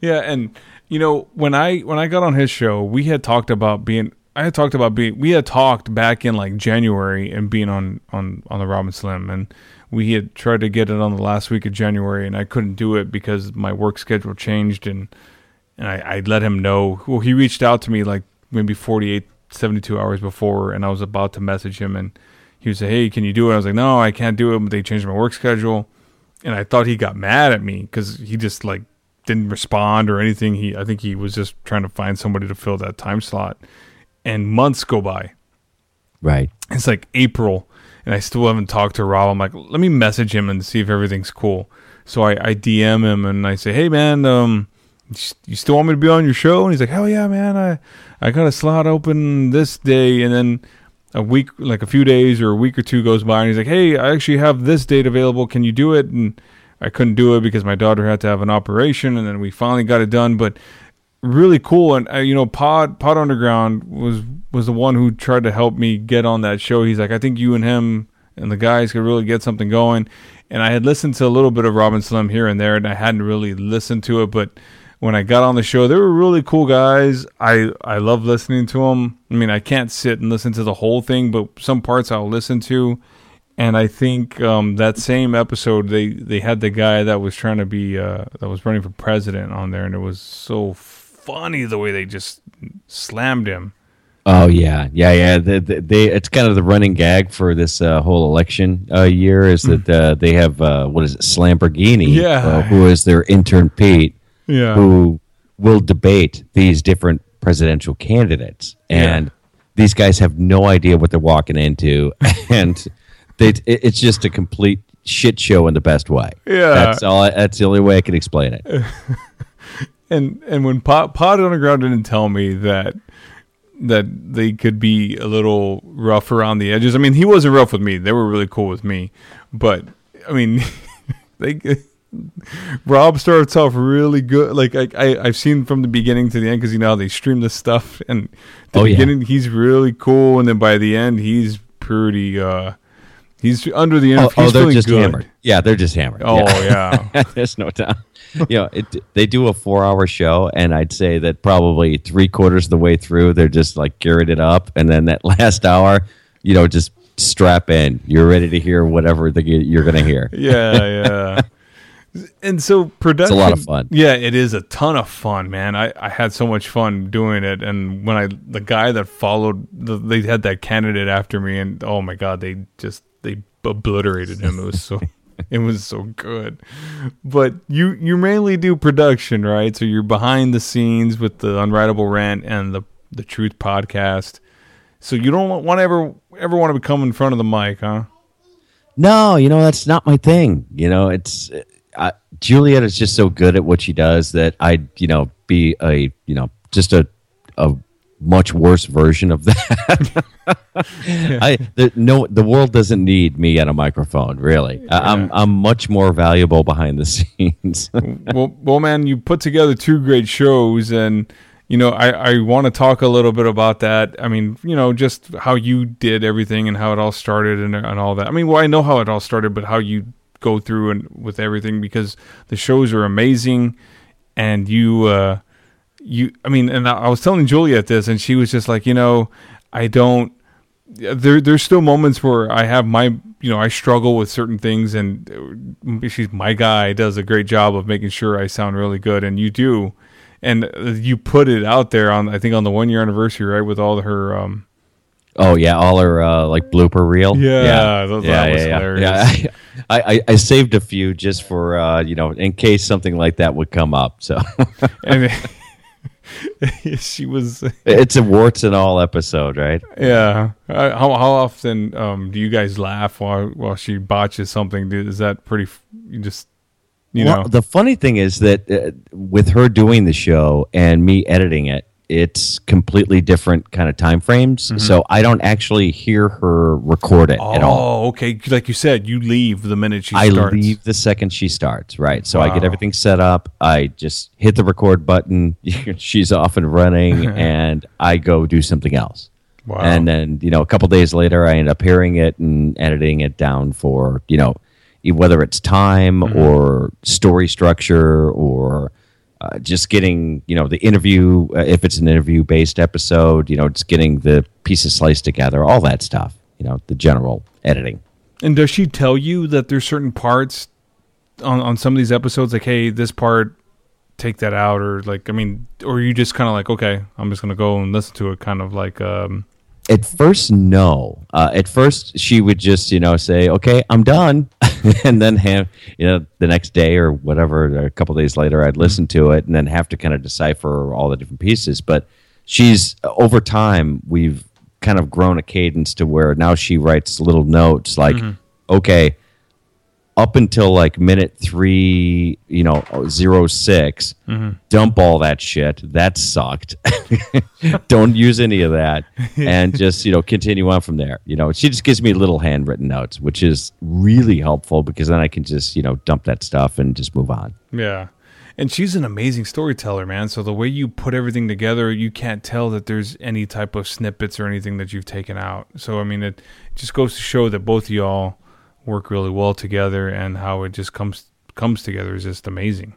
Speaker 1: Yeah, and you know when I when I got on his show, we had talked about being. I had talked about being. We had talked back in like January and being on on on the Robin Slim, and we had tried to get it on the last week of January, and I couldn't do it because my work schedule changed, and and I, I let him know. Well, he reached out to me like maybe 48, 72 hours before, and I was about to message him, and he would say, "Hey, can you do it?" I was like, "No, I can't do it." But they changed my work schedule, and I thought he got mad at me because he just like didn't respond or anything. He, I think he was just trying to find somebody to fill that time slot. And months go by.
Speaker 3: Right.
Speaker 1: It's like April, and I still haven't talked to Rob. I'm like, let me message him and see if everything's cool. So I, I DM him and I say, hey man, um, you still want me to be on your show? And he's like, hell yeah, man. I, I got a slot open this day, and then a week, like a few days or a week or two goes by, and he's like, hey, I actually have this date available. Can you do it? And I couldn't do it because my daughter had to have an operation, and then we finally got it done. But really cool. And uh, you know pod pod underground was was the one who tried to help me get on that show. He's like i think you and him and the guys could really get something going. And i had listened to a little bit of robin slim here and there and i hadn't really listened to it. But when i got on the show they were really cool guys. I i love listening to them i mean i can't sit and listen to the whole thing but some parts i'll listen to. And I think um, that same episode they they had the guy that was trying to be uh, that was running for president on there, and it was so funny the way they just slammed him.
Speaker 3: Oh yeah, yeah, yeah. They, they, they it's kind of the running gag for this uh, whole election uh, year is that uh, they have uh, what is it, Slamborghini,
Speaker 1: Yeah.
Speaker 3: uh, who is their intern Pete,
Speaker 1: Yeah,
Speaker 3: who will debate these different presidential candidates, and these guys have no idea what they're walking into, [LAUGHS] and they, it, it's just a complete shit show in the best way.
Speaker 1: Yeah.
Speaker 3: that's all. I, that's the only way I can explain it. [LAUGHS]
Speaker 1: and and when Pod, Pod Underground didn't tell me that that they could be a little rough around the edges. I mean, he wasn't rough with me; they were really cool with me. But I mean, [LAUGHS] they Rob starts off really good. Like I, I I've seen from the beginning to the end because you know how they stream this stuff, and the
Speaker 3: Oh, yeah.
Speaker 1: beginning he's really cool, and then by the end he's pretty. uh He's under the
Speaker 3: Oh,
Speaker 1: influence.
Speaker 3: oh,
Speaker 1: he's
Speaker 3: they're just
Speaker 1: good.
Speaker 3: hammered. Yeah, they're just hammered.
Speaker 1: Oh
Speaker 3: Yeah.
Speaker 1: yeah. [LAUGHS]
Speaker 3: There's no doubt. [LAUGHS] You know, it, they do a four-hour show, and I'd say that probably three quarters of the way through, they're just like gearing it up, and then that [LAUGHS] last hour, you know, just strap in. You're ready to hear whatever the, you're going to hear. [LAUGHS]
Speaker 1: yeah, yeah. And so production, a
Speaker 3: lot of fun.
Speaker 1: Yeah, it is a ton of fun, man. I, I had so much fun doing it, and when I the guy that followed, the, they had that candidate after me, and oh my god, they just they obliterated him. It was so [LAUGHS] it was so good. But you you mainly do production, right? So you're behind the scenes with the Unwritable Rant and the the Truth podcast. So you don't want to ever ever want to come in front of the mic, huh?
Speaker 3: No, you know that's not my thing. You know, it's uh, Juliet is just so good at what she does that I'd you know be a you know just a a much worse version of that. [LAUGHS] I the, no, the world doesn't need me at a microphone. Really, I, I'm I'm much more valuable behind the scenes. [LAUGHS]
Speaker 1: well, well, man, you put together two great shows, and you know, I I want to talk a little bit about that. I mean, you know, just how you did everything and how it all started and and all that. I mean, well, I know how it all started, but how you go through and with everything because the shows are amazing, and you. uh you i mean and i was telling juliet this and she was just like you know i don't there there's still moments where i have my you know i struggle with certain things and uh, she's my guy does a great job of making sure i sound really good and you do and you put it out there on i think on the one year anniversary right with all her um
Speaker 3: oh yeah all her uh like blooper reel
Speaker 1: yeah
Speaker 3: yeah
Speaker 1: that,
Speaker 3: yeah,
Speaker 1: that was
Speaker 3: yeah,
Speaker 1: hilarious.
Speaker 3: yeah. [LAUGHS] I, I i saved a few just for uh you know in case something like that would come up so
Speaker 1: and [LAUGHS] [LAUGHS] [LAUGHS] she was
Speaker 3: it's a warts and all episode right?
Speaker 1: Yeah. Uh, how, how often um do you guys laugh while while she botches something? Is that pretty you just you
Speaker 3: well,
Speaker 1: know?
Speaker 3: the funny thing is that uh, with her doing the show and me editing it, it's completely different kind of time frames. So I don't actually hear her record it at all.
Speaker 1: Oh, okay. Like you said, you leave the minute she starts.
Speaker 3: I
Speaker 1: starts.
Speaker 3: leave the second she starts, right? So I get everything set up. I just hit the record button. [LAUGHS] She's off and running, [LAUGHS] and I go do something else.
Speaker 1: Wow.
Speaker 3: And then, you know, a couple days later, I end up hearing it and editing it down for, you know, whether it's time
Speaker 1: Mm-hmm.
Speaker 3: or story structure or uh, just getting, you know, the interview, uh, if it's an interview based episode, you know, it's getting the pieces sliced together, all that stuff, you know, the general editing.
Speaker 1: And does she tell you that there's certain parts on on some of these episodes, like, hey, this part, take that out, or like, I mean, or you just kind of like, okay, I'm just gonna go and listen to it, kind of like, um,
Speaker 3: At first, no. Uh, at first, she would just, you know, say, "Okay, I'm done," [LAUGHS] and then have, you know, the next day or whatever, a couple days later, I'd listen to it and then have to kind of decipher all the different pieces. But she's over time, we've kind of grown a cadence to where now she writes little notes like, "Okay." Up until like minute three, you know, zero six, mm-hmm. dump all that shit. That sucked. [LAUGHS] Don't use any of that, [LAUGHS] and just you know continue on from there. You know, she just gives me little handwritten notes, which is really helpful because then I can just you know dump that stuff and just move on.
Speaker 1: yeah. And she's an amazing storyteller, man. So the way you put everything together, you can't tell that there's any type of snippets or anything that you've taken out. So I mean, it just goes to show that both of y'all work really well together, and how it just comes comes together is just amazing.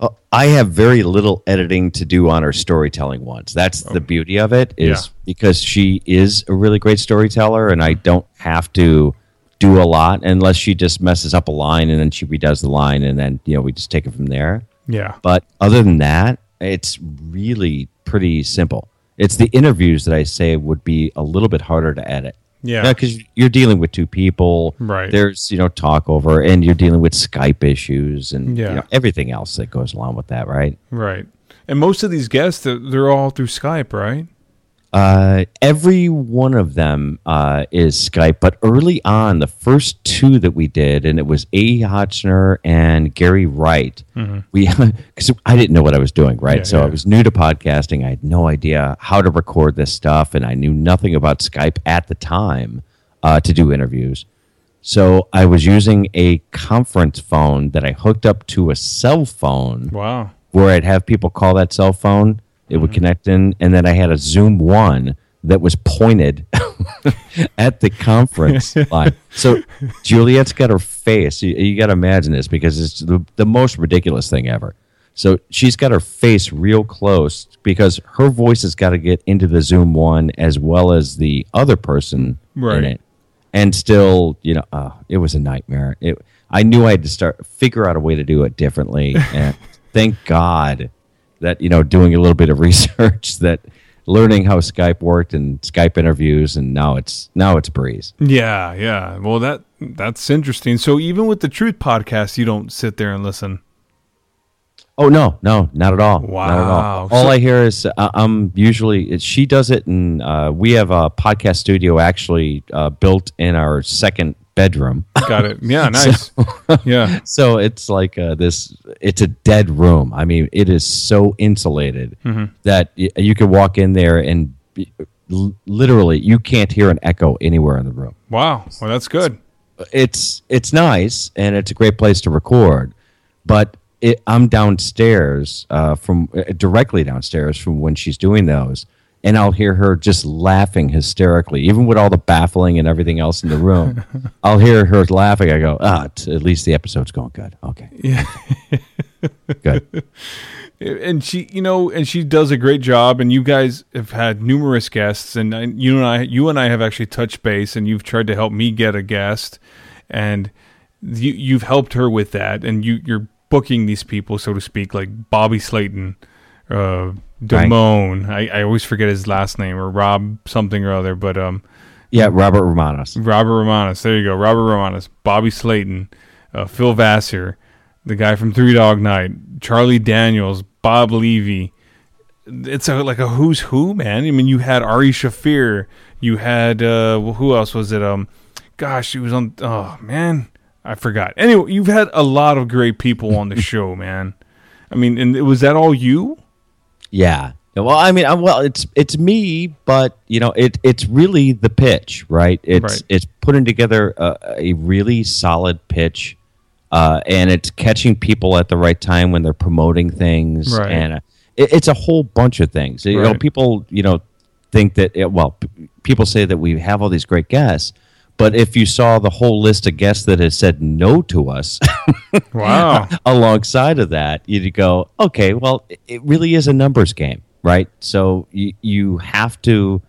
Speaker 3: Uh, I have very little editing to do on her storytelling ones. That's the beauty of it is
Speaker 1: Yeah.
Speaker 3: because she is a really great storyteller, and I don't have to do a lot unless she just messes up a line and then she redoes the line, and then you know we just take it from there.
Speaker 1: Yeah.
Speaker 3: But other than that, it's really pretty simple. It's the interviews that I say would be a little bit harder to edit.
Speaker 1: Yeah.
Speaker 3: because you're dealing with two people.
Speaker 1: Right.
Speaker 3: There's you know talk over, and you're dealing with Skype issues and
Speaker 1: Yeah.
Speaker 3: you know, everything else that goes along with that, right?
Speaker 1: Right. And most of these guests, they're all through Skype, right?
Speaker 3: Uh, every one of them uh, is Skype, but early on, the first two that we did, and it was A. Hotchner and Gary Wright. We [LAUGHS] because I didn't know what I was doing, right?
Speaker 1: Yeah,
Speaker 3: so
Speaker 1: yeah.
Speaker 3: I was new to podcasting. I had no idea how to record this stuff, and I knew nothing about Skype at the time uh, to do interviews. So I was using a conference phone that I hooked up to a cell phone
Speaker 1: Wow.
Speaker 3: where I'd have people call that cell phone. It would connect in, and then I had a Zoom one that was pointed [LAUGHS] at the conference [LAUGHS] line. So Juliet's got her face. You, you got to imagine this because it's the, the most ridiculous thing ever. So she's got her face real close because her voice has got to get into the Zoom one as well as the other person
Speaker 1: Right.
Speaker 3: in it. And still, you know, uh, it was a nightmare. It, I knew I had to start figure out a way to do it differently. And [LAUGHS] thank God that you know doing a little bit of [LAUGHS] research that learning how Skype worked and Skype interviews, and now it's now it's breeze.
Speaker 1: Yeah, yeah. Well, that That's interesting. So even with the Truth podcast, you don't sit there and listen.
Speaker 3: Oh no, no, not at all. Not at
Speaker 1: Wow.
Speaker 3: all. All
Speaker 1: So-
Speaker 3: I hear is uh, I'm usually she does it, and uh, we have a podcast studio actually uh, built in our second bedroom.
Speaker 1: Got it. Yeah, [LAUGHS] nice. yeah. [LAUGHS]
Speaker 3: so it's like uh, this. It's a dead room. I mean, it is so insulated
Speaker 1: Mm-hmm.
Speaker 3: that y- you could walk in there and be, l- literally you can't hear an echo anywhere in the room.
Speaker 1: Wow. Well, that's good.
Speaker 3: it's it's nice and it's a great place to record, but it, I'm downstairs uh, from uh, directly downstairs from when she's doing those, and I'll hear her just laughing hysterically, even with all the baffling and everything else in the room. [LAUGHS] I'll hear her laughing. I go, ah, t- at least the episode's going good. Okay,
Speaker 1: Yeah. [LAUGHS]
Speaker 3: good.
Speaker 1: and she you know and she does a great job and you guys have had numerous guests and I, you and I you and I have actually touched base and you've tried to help me get a guest and you you've helped her with that and you you're booking these people so to speak like Bobby Slayton uh Damone I, I always forget his last name or Rob something or other but um
Speaker 3: Yeah, Robert Romanus.
Speaker 1: Robert Romanus. There you go. Robert Romanus, Bobby Slayton, uh, Phil Vassar, the guy from Three Dog Night, Charlie Daniels, Bob Levy. It's a, like a who's who, man. I mean, you had Ari Shaffir. You had uh, well, who else was it? Um, gosh, he was on. Oh man, I forgot. Anyway, you've had a lot of great people on the [LAUGHS] show, man. I mean, and was that all you?
Speaker 3: Yeah. Well, I mean, I, well, it's it's me, but you know, it it's really the pitch, right? It's
Speaker 1: Right.
Speaker 3: it's putting together a, a really solid pitch, uh, and it's catching people at the right time when they're promoting things,
Speaker 1: Right.
Speaker 3: and uh, it, it's a whole bunch of things. You know, people, you know, think that it, well, p- people say that we have all these great guests. But if you saw the whole list of guests that has said no to us, [LAUGHS]
Speaker 1: Wow. [LAUGHS]
Speaker 3: alongside of that, you'd go, okay, well, it- it really is a numbers game, right? So you, you have to,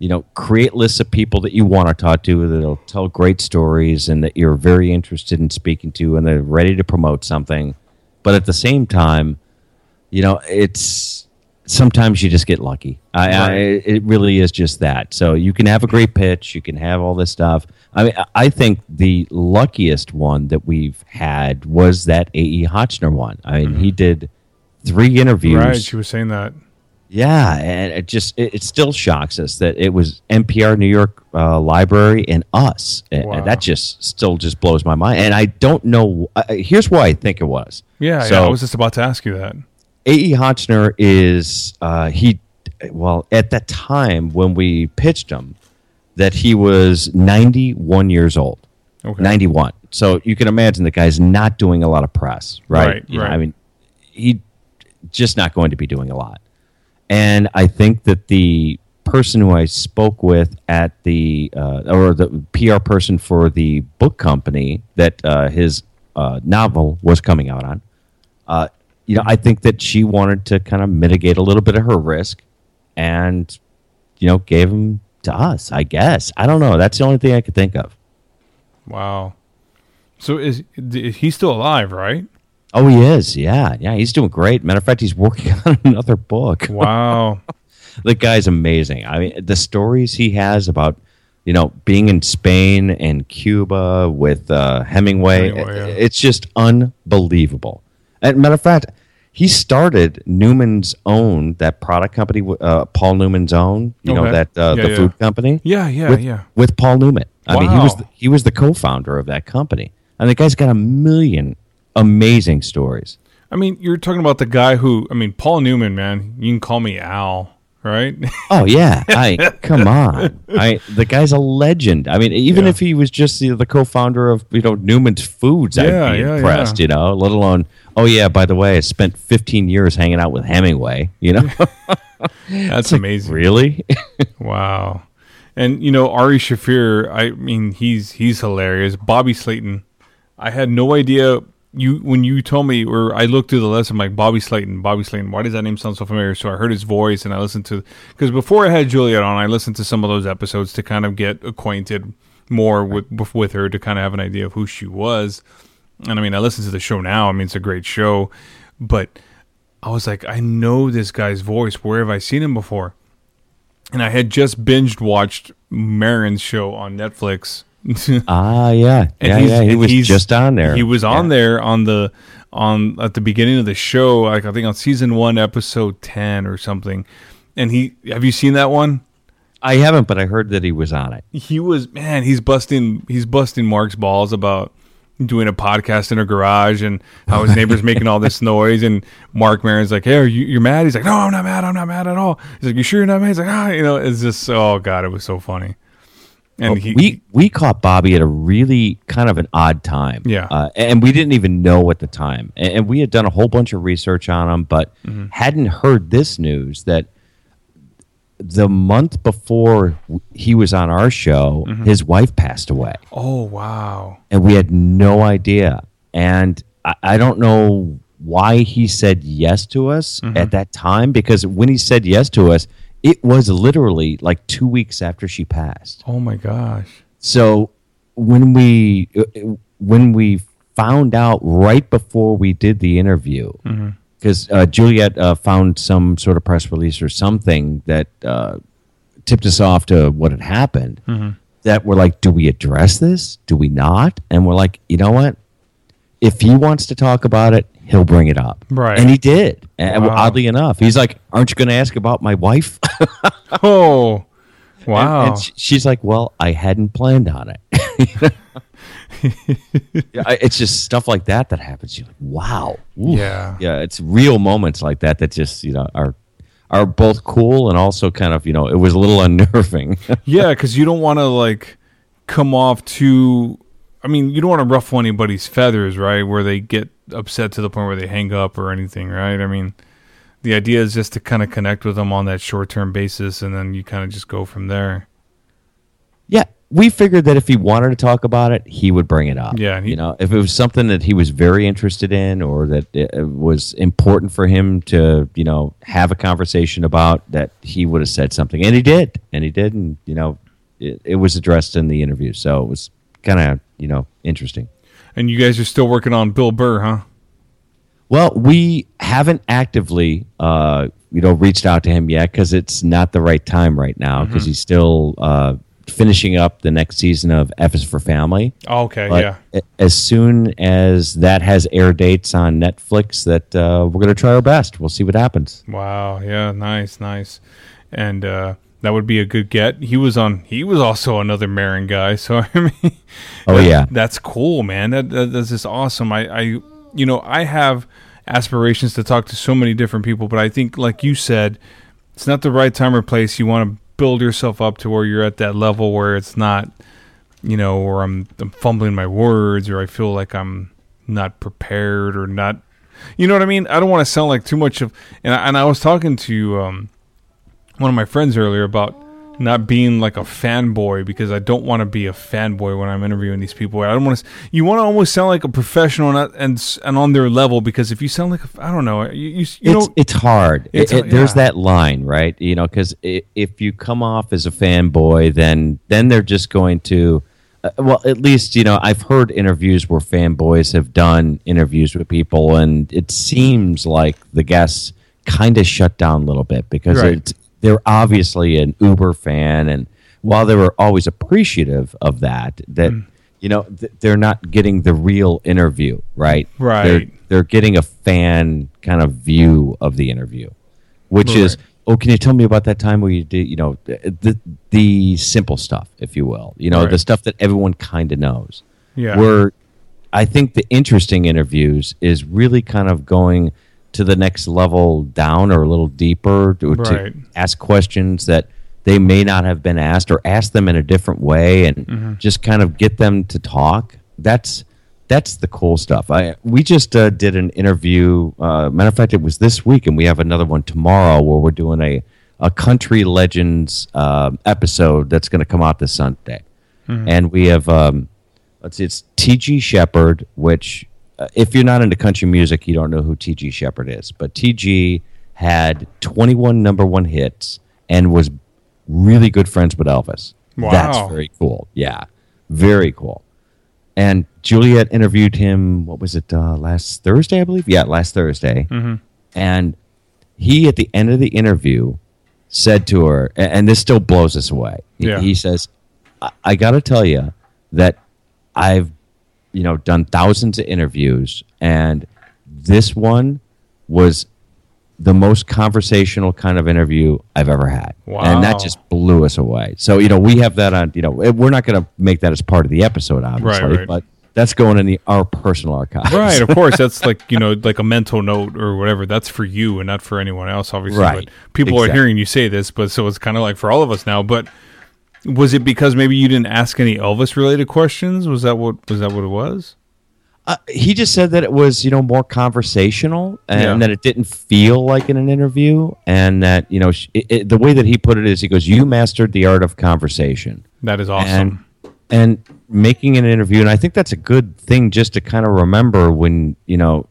Speaker 3: you know, create lists of people that you want to talk to that'll tell great stories and that you're very interested in speaking to and they're ready to promote something. But at the same time, you know, it's sometimes you just get lucky. I, I, it really is just that. So you can have a great pitch, you can have all this stuff. I mean, I- think the luckiest one that we've had was that A.E. Hotchner one. I mean, he did three interviews.
Speaker 1: Mm-hmm. right. She was saying that.
Speaker 3: Yeah, and it just it, it still shocks us that it was NPR New York uh, Library and us, and,
Speaker 1: Wow.
Speaker 3: and that just still just blows my mind. And I don't know. Uh, here's why I think it was.
Speaker 1: Yeah.
Speaker 3: So-
Speaker 1: yeah. I was just about to ask you that.
Speaker 3: A.E. Hotchner is uh, he well at that time when we pitched him that he was 91 years old.
Speaker 1: Okay.
Speaker 3: 91. So you can imagine the guy's not doing a lot of press, right?
Speaker 1: Right,
Speaker 3: You know. I mean, he just not going to be doing a lot. And I think that the person who I spoke with at the uh, or the PR person for the book company that uh, his uh, novel was coming out on, uh, you know, I think that she wanted to kind of mitigate a little bit of her risk, and you know, gave him to us. I guess I don't know. That's the only thing I could think of.
Speaker 1: Wow. So is, is he still alive, right?
Speaker 3: Oh, he is. Yeah, yeah. He's doing great. Matter of fact, he's [LAUGHS] working on another book.
Speaker 1: Wow. [LAUGHS]
Speaker 3: the guy's amazing. I mean, the stories he has about you know being in Spain and Cuba with uh, Hemingway,
Speaker 1: Hemingway, yeah.
Speaker 3: it's just unbelievable. And matter of fact, he started Newman's own that product company, uh, Paul Newman's own. You know that uh,
Speaker 1: Yeah,
Speaker 3: the
Speaker 1: yeah.
Speaker 3: food company.
Speaker 1: Yeah, yeah,
Speaker 3: with,
Speaker 1: yeah.
Speaker 3: With Paul Newman. I mean, he was the, he was the co-founder of that company, and the guy's got a million amazing stories.
Speaker 1: I mean, you're talking about the guy who, I mean, Paul Newman, man. You can call me Al, right?
Speaker 3: Oh yeah, [LAUGHS] I come on. I the guy's a legend. I mean, even
Speaker 1: Yeah.
Speaker 3: if he was just the, the co-founder of you know Newman's Foods,
Speaker 1: Yeah,
Speaker 3: I'd be
Speaker 1: yeah,
Speaker 3: impressed. You know, let alone oh yeah, by the way, I spent 15 years hanging out with Hemingway. You know, [LAUGHS]
Speaker 1: That's [LAUGHS] amazing.
Speaker 3: really?
Speaker 1: Wow. And you know, Ari Shaffir, I mean, he's he's hilarious. Bobby Slayton, I had no idea you when you told me or I looked through the list, I'm like Bobby Slayton, Bobby Slayton. Why does that name sound so familiar? So I heard his voice and I listened to because before I had Juliet on, I listened to some of those episodes to kind of get acquainted more with with her to kind of have an idea of who she was. And I mean, I listen to the show now. I mean, it's a great show, but I was like, I know this guy's voice. Where have I seen him before? and I had just binged watched Maron's show on Netflix. [LAUGHS]
Speaker 3: Ah, yeah,
Speaker 1: And
Speaker 3: yeah, yeah. He was just on there.
Speaker 1: He was on
Speaker 3: Yeah.
Speaker 1: there on the on at the beginning of the show, like I think on season one, episode ten or something. And he have you seen that one?
Speaker 3: I haven't, but I heard that he was on it.
Speaker 1: He was man, he's busting he's busting Marc's balls about doing a podcast in a garage and how his neighbor's [LAUGHS] making all this noise and Marc Maron's like, Hey, are you you're mad? He's like, No, I'm not mad, I'm not mad at all. He's like, You sure you're not mad? He's like, ah, you know, it's just oh god, it was so funny. And he
Speaker 3: we we caught Bobby at a really kind of an odd time.
Speaker 1: Yeah.
Speaker 3: uh, and we didn't even know at the time, and, and we had done a whole bunch of research on him, but
Speaker 1: Mm-hmm.
Speaker 3: hadn't heard this news that the month before he was on our show,
Speaker 1: Mm-hmm.
Speaker 3: his wife passed away,
Speaker 1: Oh wow.
Speaker 3: and we had no idea. And I, I don't know why he said yes to us
Speaker 1: Mm-hmm.
Speaker 3: at that time because when he said yes to us, it was literally like two weeks after she passed.
Speaker 1: Oh my gosh.
Speaker 3: So when we uh, when we found out right before we did the interview, because uh, Juliet uh, found some sort of press release or something that uh, tipped us off to what had happened. That we're like, do we address this? Do we not? And we're like, you know what? If he wants to talk about it, he'll bring it up.
Speaker 1: Right.
Speaker 3: And he did. And
Speaker 1: Wow.
Speaker 3: oddly enough, he's like, "Aren't you going to ask about my wife?" [LAUGHS]
Speaker 1: Oh wow.
Speaker 3: And, sh- she's like, "Well, I hadn't planned on it." [LAUGHS] It's just stuff like that that happens. You're like, "Wow, Ooh."
Speaker 1: Yeah.
Speaker 3: yeah." It's real moments like that that just you know are are both cool and also kind of you know it was a little [LAUGHS] unnerving.
Speaker 1: Yeah, because you don't want to like come off too. I mean, you don't want to ruffle anybody's feathers, right? Where they get upset to the point where they hang up or anything, right? I mean, the idea is just to kind of connect with them on that short term basis, and then you kind of just go from there.
Speaker 3: yeah, we figured that if he wanted to talk about it, he would bring it up.
Speaker 1: Yeah, he-
Speaker 3: you know, if it was something that he was very interested in or that was important for him to you know have a conversation about, that he would have said something, and he did, and he did, and you know, it, it was addressed in the interview, so it was kind of you know interesting.
Speaker 1: And you guys are still working on Bill Burr, huh?
Speaker 3: Well, we haven't actively, uh, you know, reached out to him yet because it's not the right time right now because he's still uh, finishing up the next season of F is for Family.
Speaker 1: Oh, okay,
Speaker 3: But
Speaker 1: yeah.
Speaker 3: as soon as that has air dates on Netflix, that uh, we're going to try our best. We'll see what happens.
Speaker 1: Wow, yeah, nice, nice. And uh that would be a good get. He was on he was also another Maron guy, so [LAUGHS] I mean
Speaker 3: Oh
Speaker 1: that-
Speaker 3: yeah,
Speaker 1: That's cool, man. That, that that's just awesome. I, I you know, I have aspirations to talk to so many different people, but I think like you said, it's not the right time or place. You want to build yourself up to where you're at that level where it's not you know, where I'm, I'm fumbling my words or I feel like I'm not prepared or not you know what I mean? I don't want to sound like too much of and I, and I was talking to um one of my friends earlier about not being like a fanboy because I don't want to be a fanboy when I'm interviewing these people. I don't want to. You want to almost sound like a professional and and and on their level because if you sound like a, I don't know, you you, you
Speaker 3: it's
Speaker 1: know
Speaker 3: it's hard.
Speaker 1: It's-
Speaker 3: It- it- there's
Speaker 1: yeah.
Speaker 3: that line, right? You know, because if you come off as a fanboy, then then they're just going to. Uh, well, at least you know I've heard interviews where fanboys have done interviews with people, and it seems like the guests kind of shut down a little bit because
Speaker 1: Right.
Speaker 3: it's, they're obviously an Uber fan, and while they were always appreciative of that, that
Speaker 1: Mm.
Speaker 3: you know th- they're not getting the real interview, right?
Speaker 1: Right.
Speaker 3: They're, they're getting a fan kind of view of the interview, which is oh, can you tell me about that time where you did, you know, the the, the simple stuff, if you will, you know,
Speaker 1: Right.
Speaker 3: the stuff that everyone kind of knows.
Speaker 1: Yeah.
Speaker 3: Where I think the interesting interviews is really kind of going to the next level down or a little deeper to,
Speaker 1: Right.
Speaker 3: to ask questions that they may not have been asked or ask them in a different way and
Speaker 1: Mm-hmm.
Speaker 3: just kind of get them to talk. That's that's the cool stuff. I we just uh, did an interview. Uh, matter of fact, it was this week, and we have another one tomorrow where we're doing a a country legends uh, episode that's going to come out this Sunday, and we have um, let's see, it's T.G. Sheppard, which uh, if you're not into country music, you don't know who T.G. Sheppard is, but T.G. had 21 number one hits and was really good friends with Elvis.
Speaker 1: Wow.
Speaker 3: That's very cool. Yeah, very cool. And Juliet interviewed him. What was it? Uh, last Thursday, I believe. Yeah, last Thursday.
Speaker 1: Mm-hmm.
Speaker 3: And he, at the end of the interview, said to her, and this still blows us away. He-
Speaker 1: Yeah.
Speaker 3: He says, "I, I got to tell you, that I've you know done thousands of interviews and this one was the most conversational kind of interview I've ever had. And that just blew us away. So, you know, we have that on, you know, we're not going to make that as part of the episode, obviously,
Speaker 1: right.
Speaker 3: but that's going in the our personal archives.
Speaker 1: Right, of [LAUGHS] course. That's like you know, like a mental note or whatever. That's for you and not for anyone else, obviously.
Speaker 3: Right.
Speaker 1: But people are hearing you say this, but so it's kind of like for all of us now. But was it because maybe you didn't ask any Elvis related questions? Was that what was that what it was?
Speaker 3: Uh, he just said that it was, you know, more conversational and
Speaker 1: Yeah.
Speaker 3: that it didn't feel like in an interview. And that, you know, it, it, the way that he put it is he goes, You mastered the art of conversation.
Speaker 1: That is awesome.
Speaker 3: and and making an interview and i think that's a good thing just to kind of remember when you know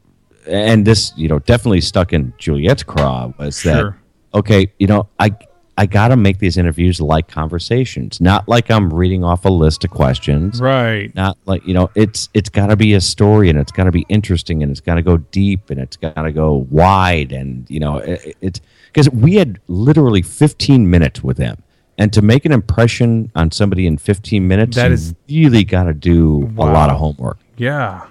Speaker 3: and this you know definitely stuck in juliet's craw was that okay you know i i gotta make these interviews like conversations not like i'm reading off a list of questions
Speaker 1: right.
Speaker 3: not like you know it's it's got to be a story and it's got to be interesting and it's got to go deep and it's got to go wide and you know it, it's because we had literally 15 minutes with him and to make an impression on somebody in 15 minutes
Speaker 1: That
Speaker 3: you
Speaker 1: is-
Speaker 3: really got to do a lot of homework
Speaker 1: Yeah.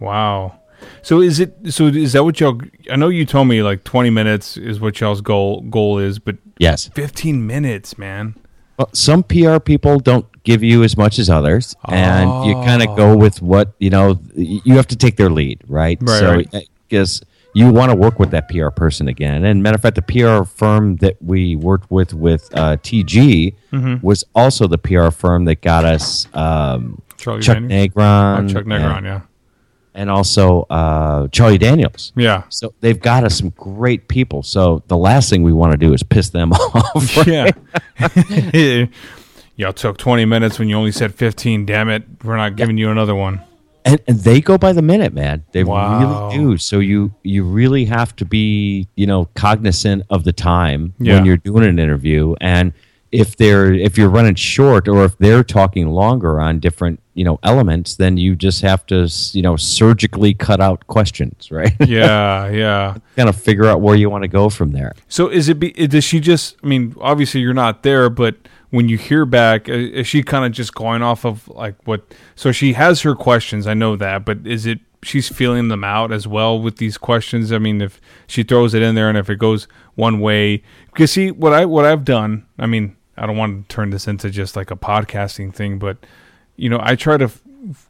Speaker 1: Wow. So is it? So is that what y'all? I know you told me like twenty minutes is what y'all's goal goal is, but
Speaker 3: yes
Speaker 1: fifteen minutes, man.
Speaker 3: well, some pr people don't give you as much as others and you kind of go with what you know you have to take their lead right,
Speaker 1: Right,
Speaker 3: so
Speaker 1: right.
Speaker 3: because you want to work with that pr person again and matter of fact the pr firm that we worked with with uh, tg
Speaker 1: Mm-hmm.
Speaker 3: was also the pr firm that got us um, chuck
Speaker 1: Daniels?
Speaker 3: negron
Speaker 1: Oh, Chuck Negron,
Speaker 3: and,
Speaker 1: yeah,
Speaker 3: and also uh, charlie daniels
Speaker 1: yeah.
Speaker 3: so they've got us some great people so the last thing we want to do is piss them [LAUGHS] off
Speaker 1: Yeah. [LAUGHS] Y'all took 20 minutes when you only said 15. Damn it. We're not giving you another one.
Speaker 3: and, and they go by the minute man they
Speaker 1: Wow.
Speaker 3: really do so you you really have to be you know cognizant of the time
Speaker 1: Yeah.
Speaker 3: when you're doing an interview and if they're if you're running short or if they're talking longer on different you know elements then you just have to you know surgically cut out questions [LAUGHS] right
Speaker 1: Yeah, yeah.
Speaker 3: kind of figure out where you want to go from there
Speaker 1: So is it, be, does she just, I mean, obviously you're not there, but when you hear back, uh, is she kind of just going off of like what, so she has her questions, I know that, but is it, she's feeling them out as well with these questions? I mean, if she throws it in there and if it goes one way, because see, what I, what I've done, I mean, I don't want to turn this into just like a podcasting thing, but you know, I try to,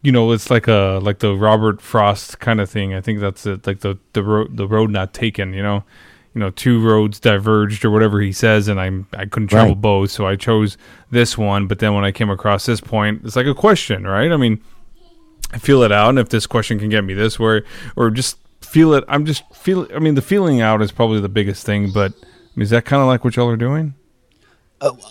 Speaker 1: you know, it's like a like the Robert Frost kind of thing. I think that's it, like the the road the road not taken. You know, you know, two roads diverged or whatever he says, and I'm I couldn't travel
Speaker 3: Right.
Speaker 1: both, so I chose this one. But then when I came across this point, it's like a question, right? I mean, I feel it out, and if this question can get me this way, or just feel it, I'm just feel. I mean, the feeling out is probably the biggest thing. But is that kind of like what y'all are doing?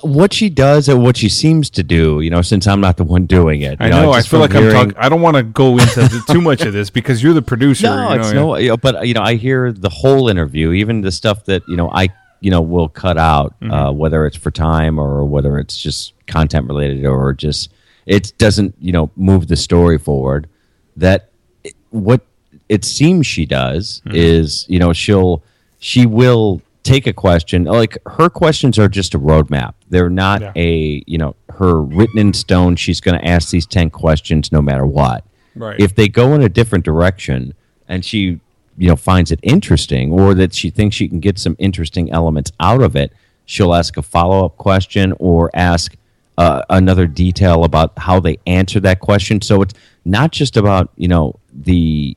Speaker 3: What she does and what she seems to do you know since i'm not the one doing it
Speaker 1: I
Speaker 3: you
Speaker 1: know. I feel like I'm talking. I don't want to go into [LAUGHS] too much of this because you're the producer.
Speaker 3: No,
Speaker 1: you know,
Speaker 3: it's no. Know, but you know, I hear the whole interview, even the stuff that you know I you know will cut out,
Speaker 1: Mm-hmm.
Speaker 3: uh, whether it's for time or whether it's just content related or just it doesn't you know move the story forward. That it- what it seems she does
Speaker 1: Mm-hmm.
Speaker 3: is you know she'll she will take a question like her questions are just a roadmap they're not
Speaker 1: Yeah.
Speaker 3: a you know her written in stone she's going to ask these 10 questions no matter what
Speaker 1: Right.
Speaker 3: if they go in a different direction and she you know finds it interesting or that she thinks she can get some interesting elements out of it she'll ask a follow-up question or ask uh, another detail about how they answer that question so it's not just about you know the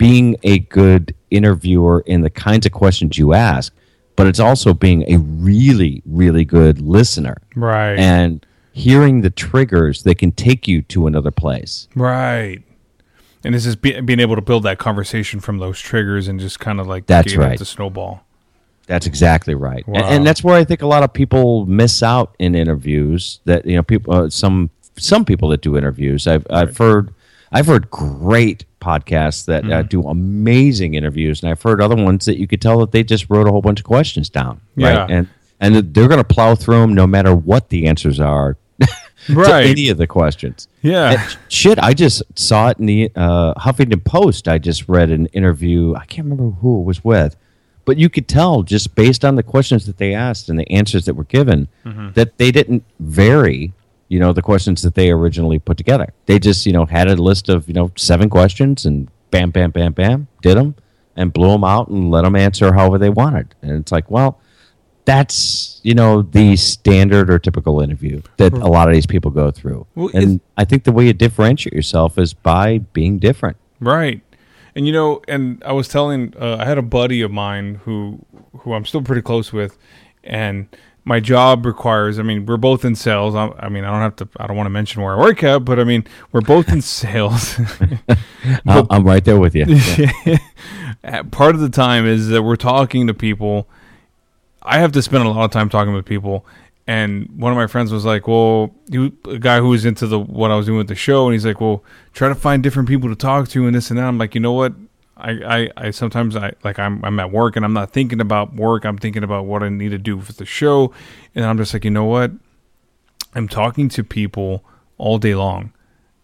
Speaker 3: being a good interviewer in the kinds of questions you ask but it's also being a really really good listener
Speaker 1: Right.
Speaker 3: and hearing the triggers that can take you to another place
Speaker 1: Right. And this is be, being able to build that conversation from those triggers and just kind of like
Speaker 3: That's right.
Speaker 1: to snowball.
Speaker 3: That's exactly right,
Speaker 1: Wow.
Speaker 3: and, that's where I think a lot of people miss out in interviews. That you know, people, uh, some some people that do interviews, I've I've heard, I've heard great podcasts that
Speaker 1: Mm-hmm.
Speaker 3: uh, do amazing interviews, and I've heard other ones that you could tell that they just wrote a whole bunch of questions down,
Speaker 1: Yeah.
Speaker 3: right? And and they're going to plow through them no matter what the answers are [LAUGHS] to
Speaker 1: Right.
Speaker 3: any of the questions.
Speaker 1: Yeah.
Speaker 3: And shit, I just saw it in the uh, Huffington Post. I just read an interview. I can't remember who it was with, but you could tell just based on the questions that they asked and the answers that were given
Speaker 1: Mm-hmm.
Speaker 3: that they didn't vary you know, the questions that they originally put together. They just, you know, had a list of, you know, seven questions and bam, bam, bam, bam, did them and blew them out and let them answer however they wanted. And it's like, well, that's, you know, the standard or typical interview that a lot of these people go through.
Speaker 1: Well,
Speaker 3: and I think the way you differentiate yourself is by being different.
Speaker 1: Right. And you know, and I was telling, uh, I had a buddy of mine who, who I'm still pretty close with, and my job requires. I mean, we're both in sales. I, I mean, I don't have to. I don't want to mention where I work at, but I mean, we're both in [LAUGHS] sales. [LAUGHS]
Speaker 3: I'm, I'm right there with you. [LAUGHS] Yeah.
Speaker 1: Uh, Part of the time is that we're talking to people. I have to spend a lot of time talking with people. And one of my friends was like, "Well, you, a guy who was into the what I was doing with the show, and he's like, well, try to find different people to talk to, and this and that." I'm like, you know what? I, I, I sometimes I like I'm I'm at work and I'm not thinking about work. I'm thinking about what I need to do for the show, and I'm just like, you know what? I'm talking to people all day long.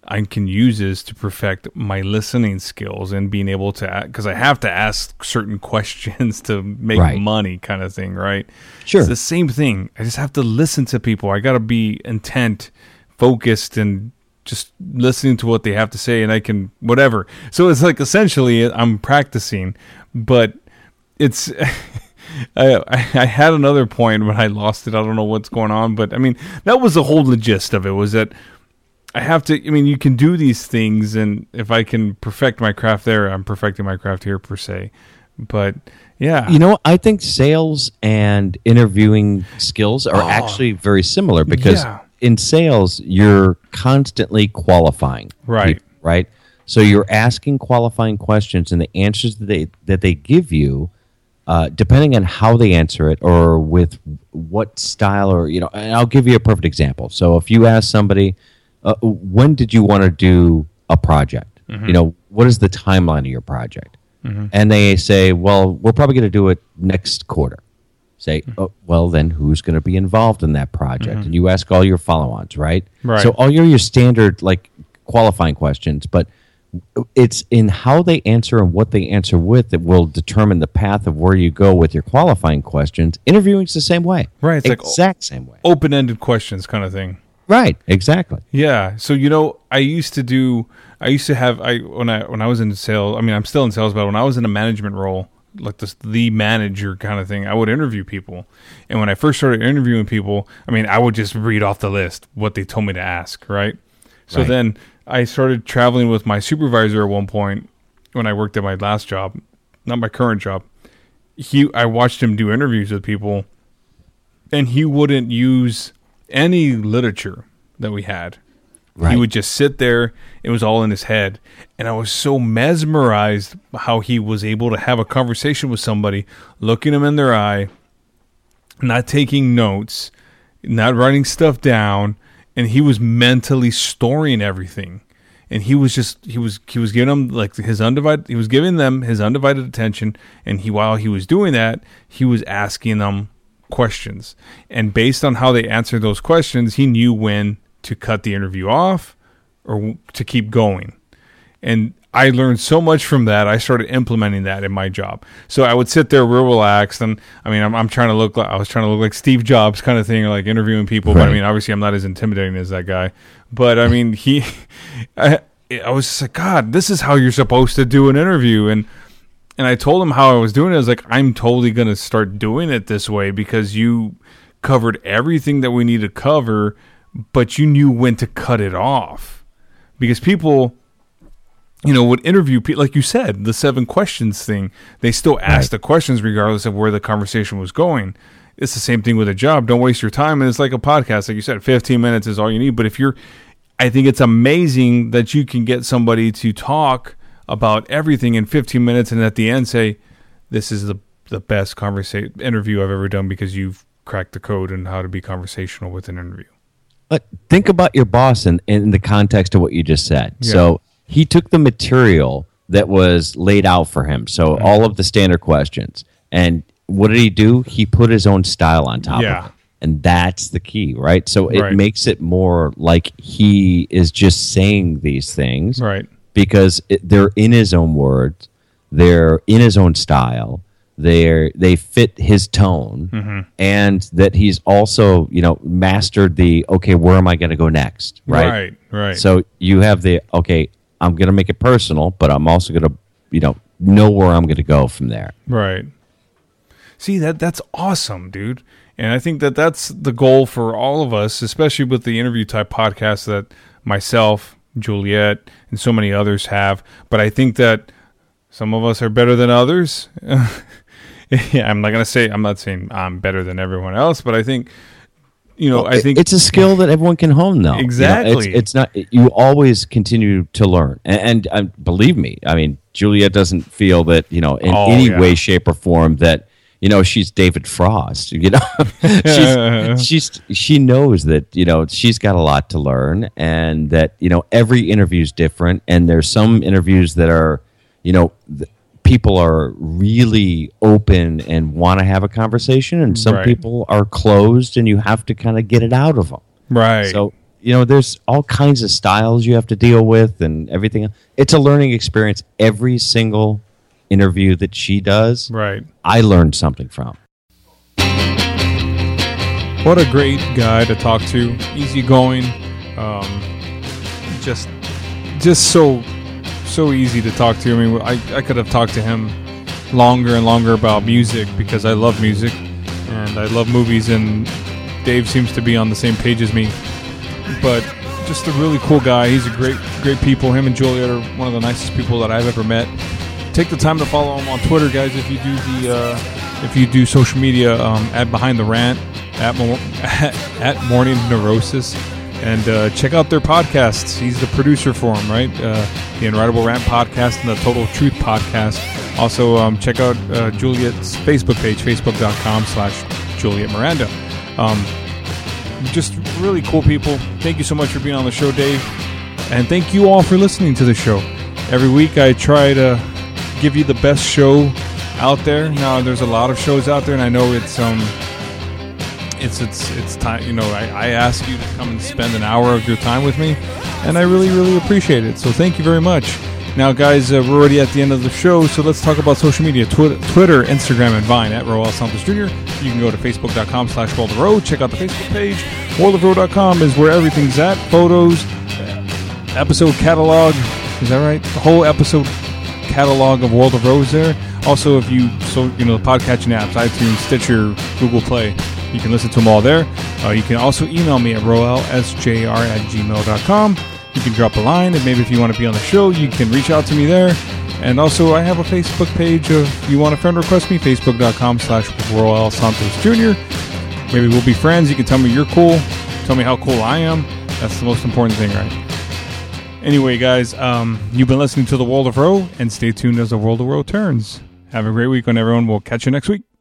Speaker 1: I can use this to perfect my listening skills and being able to, because I have to ask certain [LAUGHS] questions to make
Speaker 3: Right.
Speaker 1: money, kind of thing, right?
Speaker 3: Sure.
Speaker 1: It's the same thing. I just have to listen to people. I got to be intent, focused, and just listening to what they have to say, and I can whatever. So it's like essentially I'm practicing, but it's. [LAUGHS] I, I I had another point, but I lost it. I don't know what's going on, but I mean that was the whole gist of it. Was that I have to. I mean, you can do these things, and if I can perfect my craft there, I'm perfecting my craft here per se. But yeah,
Speaker 3: You know, I think sales and interviewing skills are ah. actually very similar because
Speaker 1: Oh. Yeah.
Speaker 3: In sales, you're constantly qualifying.
Speaker 1: Right.
Speaker 3: people, right. So you're asking qualifying questions, and the answers that they that they give you, uh, depending on how they answer it or with what style, or you know, and I'll give you a perfect example. So if you ask somebody, uh, when did you want to do a project? You know, what is the timeline of your project? and they say, "Well, we're probably going to do it next quarter." Say, oh, "Well, then who's going to be involved in that project?" Mm-hmm. And you ask all your follow-ons, right?
Speaker 1: Right.
Speaker 3: So all your your standard like qualifying questions, but it's in how they answer and what they answer with that will determine the path of where you go with your qualifying questions. Interviewing's the same way,
Speaker 1: Right, it's like-
Speaker 3: exact same way,
Speaker 1: open-ended questions, kind of thing.
Speaker 3: right? Exactly.
Speaker 1: Yeah. So you know, I used to do. I used to have. I when I when I was in sales. I mean, I'm still in sales, but when I was in a management role, like this the manager kind of thing, I would interview people. And when I first started interviewing people, I mean, I would just read off the list what they told me to ask. Right. So
Speaker 3: Right.
Speaker 1: then I started traveling with my supervisor at one point when I worked at my last job, not my current job. He, I watched him do interviews with people, and he wouldn't use any literature that we had. He would just sit there. It was all in his head. And I was so mesmerized how he was able to have a conversation with somebody, looking them in their eye, not taking notes, not writing stuff down, and he was mentally storing everything. And he was just he was he was giving them like his undivided he was giving them his undivided attention and he while he was doing that, he was asking them questions. And based on how they answered those questions, he knew when to cut the interview off or to keep going. And I learned so much from that. I started implementing that in my job. So I would sit there real relaxed, and I mean, I'm, I'm trying to look like I was trying to look like Steve Jobs kind of thing, like interviewing people. But I mean, obviously, I'm not as intimidating as that guy. But I mean, he, [LAUGHS] I, I was just like, God, this is how you're supposed to do an interview, and and I told him how I was doing it. I was like, I'm totally going to start doing it this way because you covered everything that we need to cover, but you knew when to cut it off. Because people, you know, would interview people, like you said, the seven questions thing, they still ask the questions regardless of where the conversation was going. It's the same thing with a job. Don't waste your time. And it's like a podcast, like you said, 15 minutes is all you need. But if you're, I think it's amazing that you can get somebody to talk about everything in 15 minutes and at the end say, this is the, the best conversation interview I've ever done because you've cracked the code and how to be conversational with an interview.
Speaker 3: But think about your boss in, in the context of what you just said.
Speaker 1: Yeah.
Speaker 3: So he took the material that was laid out for him. So all of the standard questions. And what did he do? He put his own style on top
Speaker 1: Yeah.
Speaker 3: of it. And that's the key, right? So it
Speaker 1: Right.
Speaker 3: makes it more like he is just saying these things
Speaker 1: Right.
Speaker 3: because it, they're in his own words, they're in his own style, they they fit his tone,
Speaker 1: Mm-hmm.
Speaker 3: and that he's also you know mastered the okay, where am I going to go next? Right.
Speaker 1: Right. Right.
Speaker 3: So you have the okay, I'm going to make it personal, but I'm also going to you know know where I'm going to go from there.
Speaker 1: Right. See that that's awesome, dude. And I think that that's the goal for all of us, especially with the interview type podcast that myself, Juliet, and so many others have. But I think that some of us are better than others. [LAUGHS] [LAUGHS] yeah, I'm not gonna say I'm not saying I'm better than everyone else, but I think you know, I think
Speaker 3: it's a skill that everyone can hone, though. You know,
Speaker 1: Exactly.
Speaker 3: it's, it's not. You always continue to learn, and, and uh, believe me, I mean, Juliet doesn't feel that you know in
Speaker 1: Oh,
Speaker 3: any
Speaker 1: yeah.
Speaker 3: way, shape, or form that you know she's David Frost. You know, [LAUGHS] she's, [LAUGHS] she's she knows that you know she's got a lot to learn, and that you know every interview is different, and there's some interviews that are, you know. People are really open and want to have a conversation, and some
Speaker 1: Right.
Speaker 3: people are closed, and you have to kind of get it out of them.
Speaker 1: right.
Speaker 3: So you know, there's all kinds of styles you have to deal with, and everything. It's a learning experience. Every single interview that she does,
Speaker 1: right.
Speaker 3: I learned something from.
Speaker 1: What a great guy to talk to. Easygoing, um, just just so so easy to talk to. I mean, I, I could have talked to him longer and longer about music because I love music and I love movies, and Dave seems to be on the same page as me. But just a really cool guy. He's a great great people. Him and Juliet are one of the nicest people that I've ever met. Take the time to follow him on Twitter, guys. If you do the uh, if you do social media um, at Behind the Rant at Mo- [LAUGHS] at Morning Neurosis, and uh, check out their podcasts. He's the producer for them, right? Uh, the Unwritable Rant podcast and the Total Truth podcast. Also, um, check out uh, Juliet's Facebook page, facebook.com slash Juliet Miranda. Um, just really cool people. Thank you so much for being on the show, Dave. And thank you all for listening to the show. Every week I try to give you the best show out there. Now there's a lot of shows out there and I know it's um it's it's it's time you know, I, I ask you to come and spend an hour of your time with me and I really, really appreciate it. So thank you very much. Now, guys, uh, we're already at the end of the show, so let's talk about social media. Twitter, Instagram, and Vine at Roel Santos Jr. You can go to facebook.com slash World of Row. Check out the Facebook page. world WorldofRow.com is where everything's at. Photos, episode catalog. Is that right? The whole episode catalog of World of is there. Also, if you, so you know, the podcasting apps, iTunes, Stitcher, Google Play, you can listen to them all there. Uh, you can also email me at roelsjr at gmail.com. You can drop a line, and maybe if you want to be on the show, you can reach out to me there. And also, I have a Facebook page of you want a friend request me, facebook.com slash Roel Santos Jr. Maybe we'll be friends. You can tell me you're cool. Tell me how cool I am. That's the most important thing, right? Anyway, guys, um, you've been listening to The World of Row, and stay tuned as The World of Row turns. Have a great week on everyone. We'll catch you next week.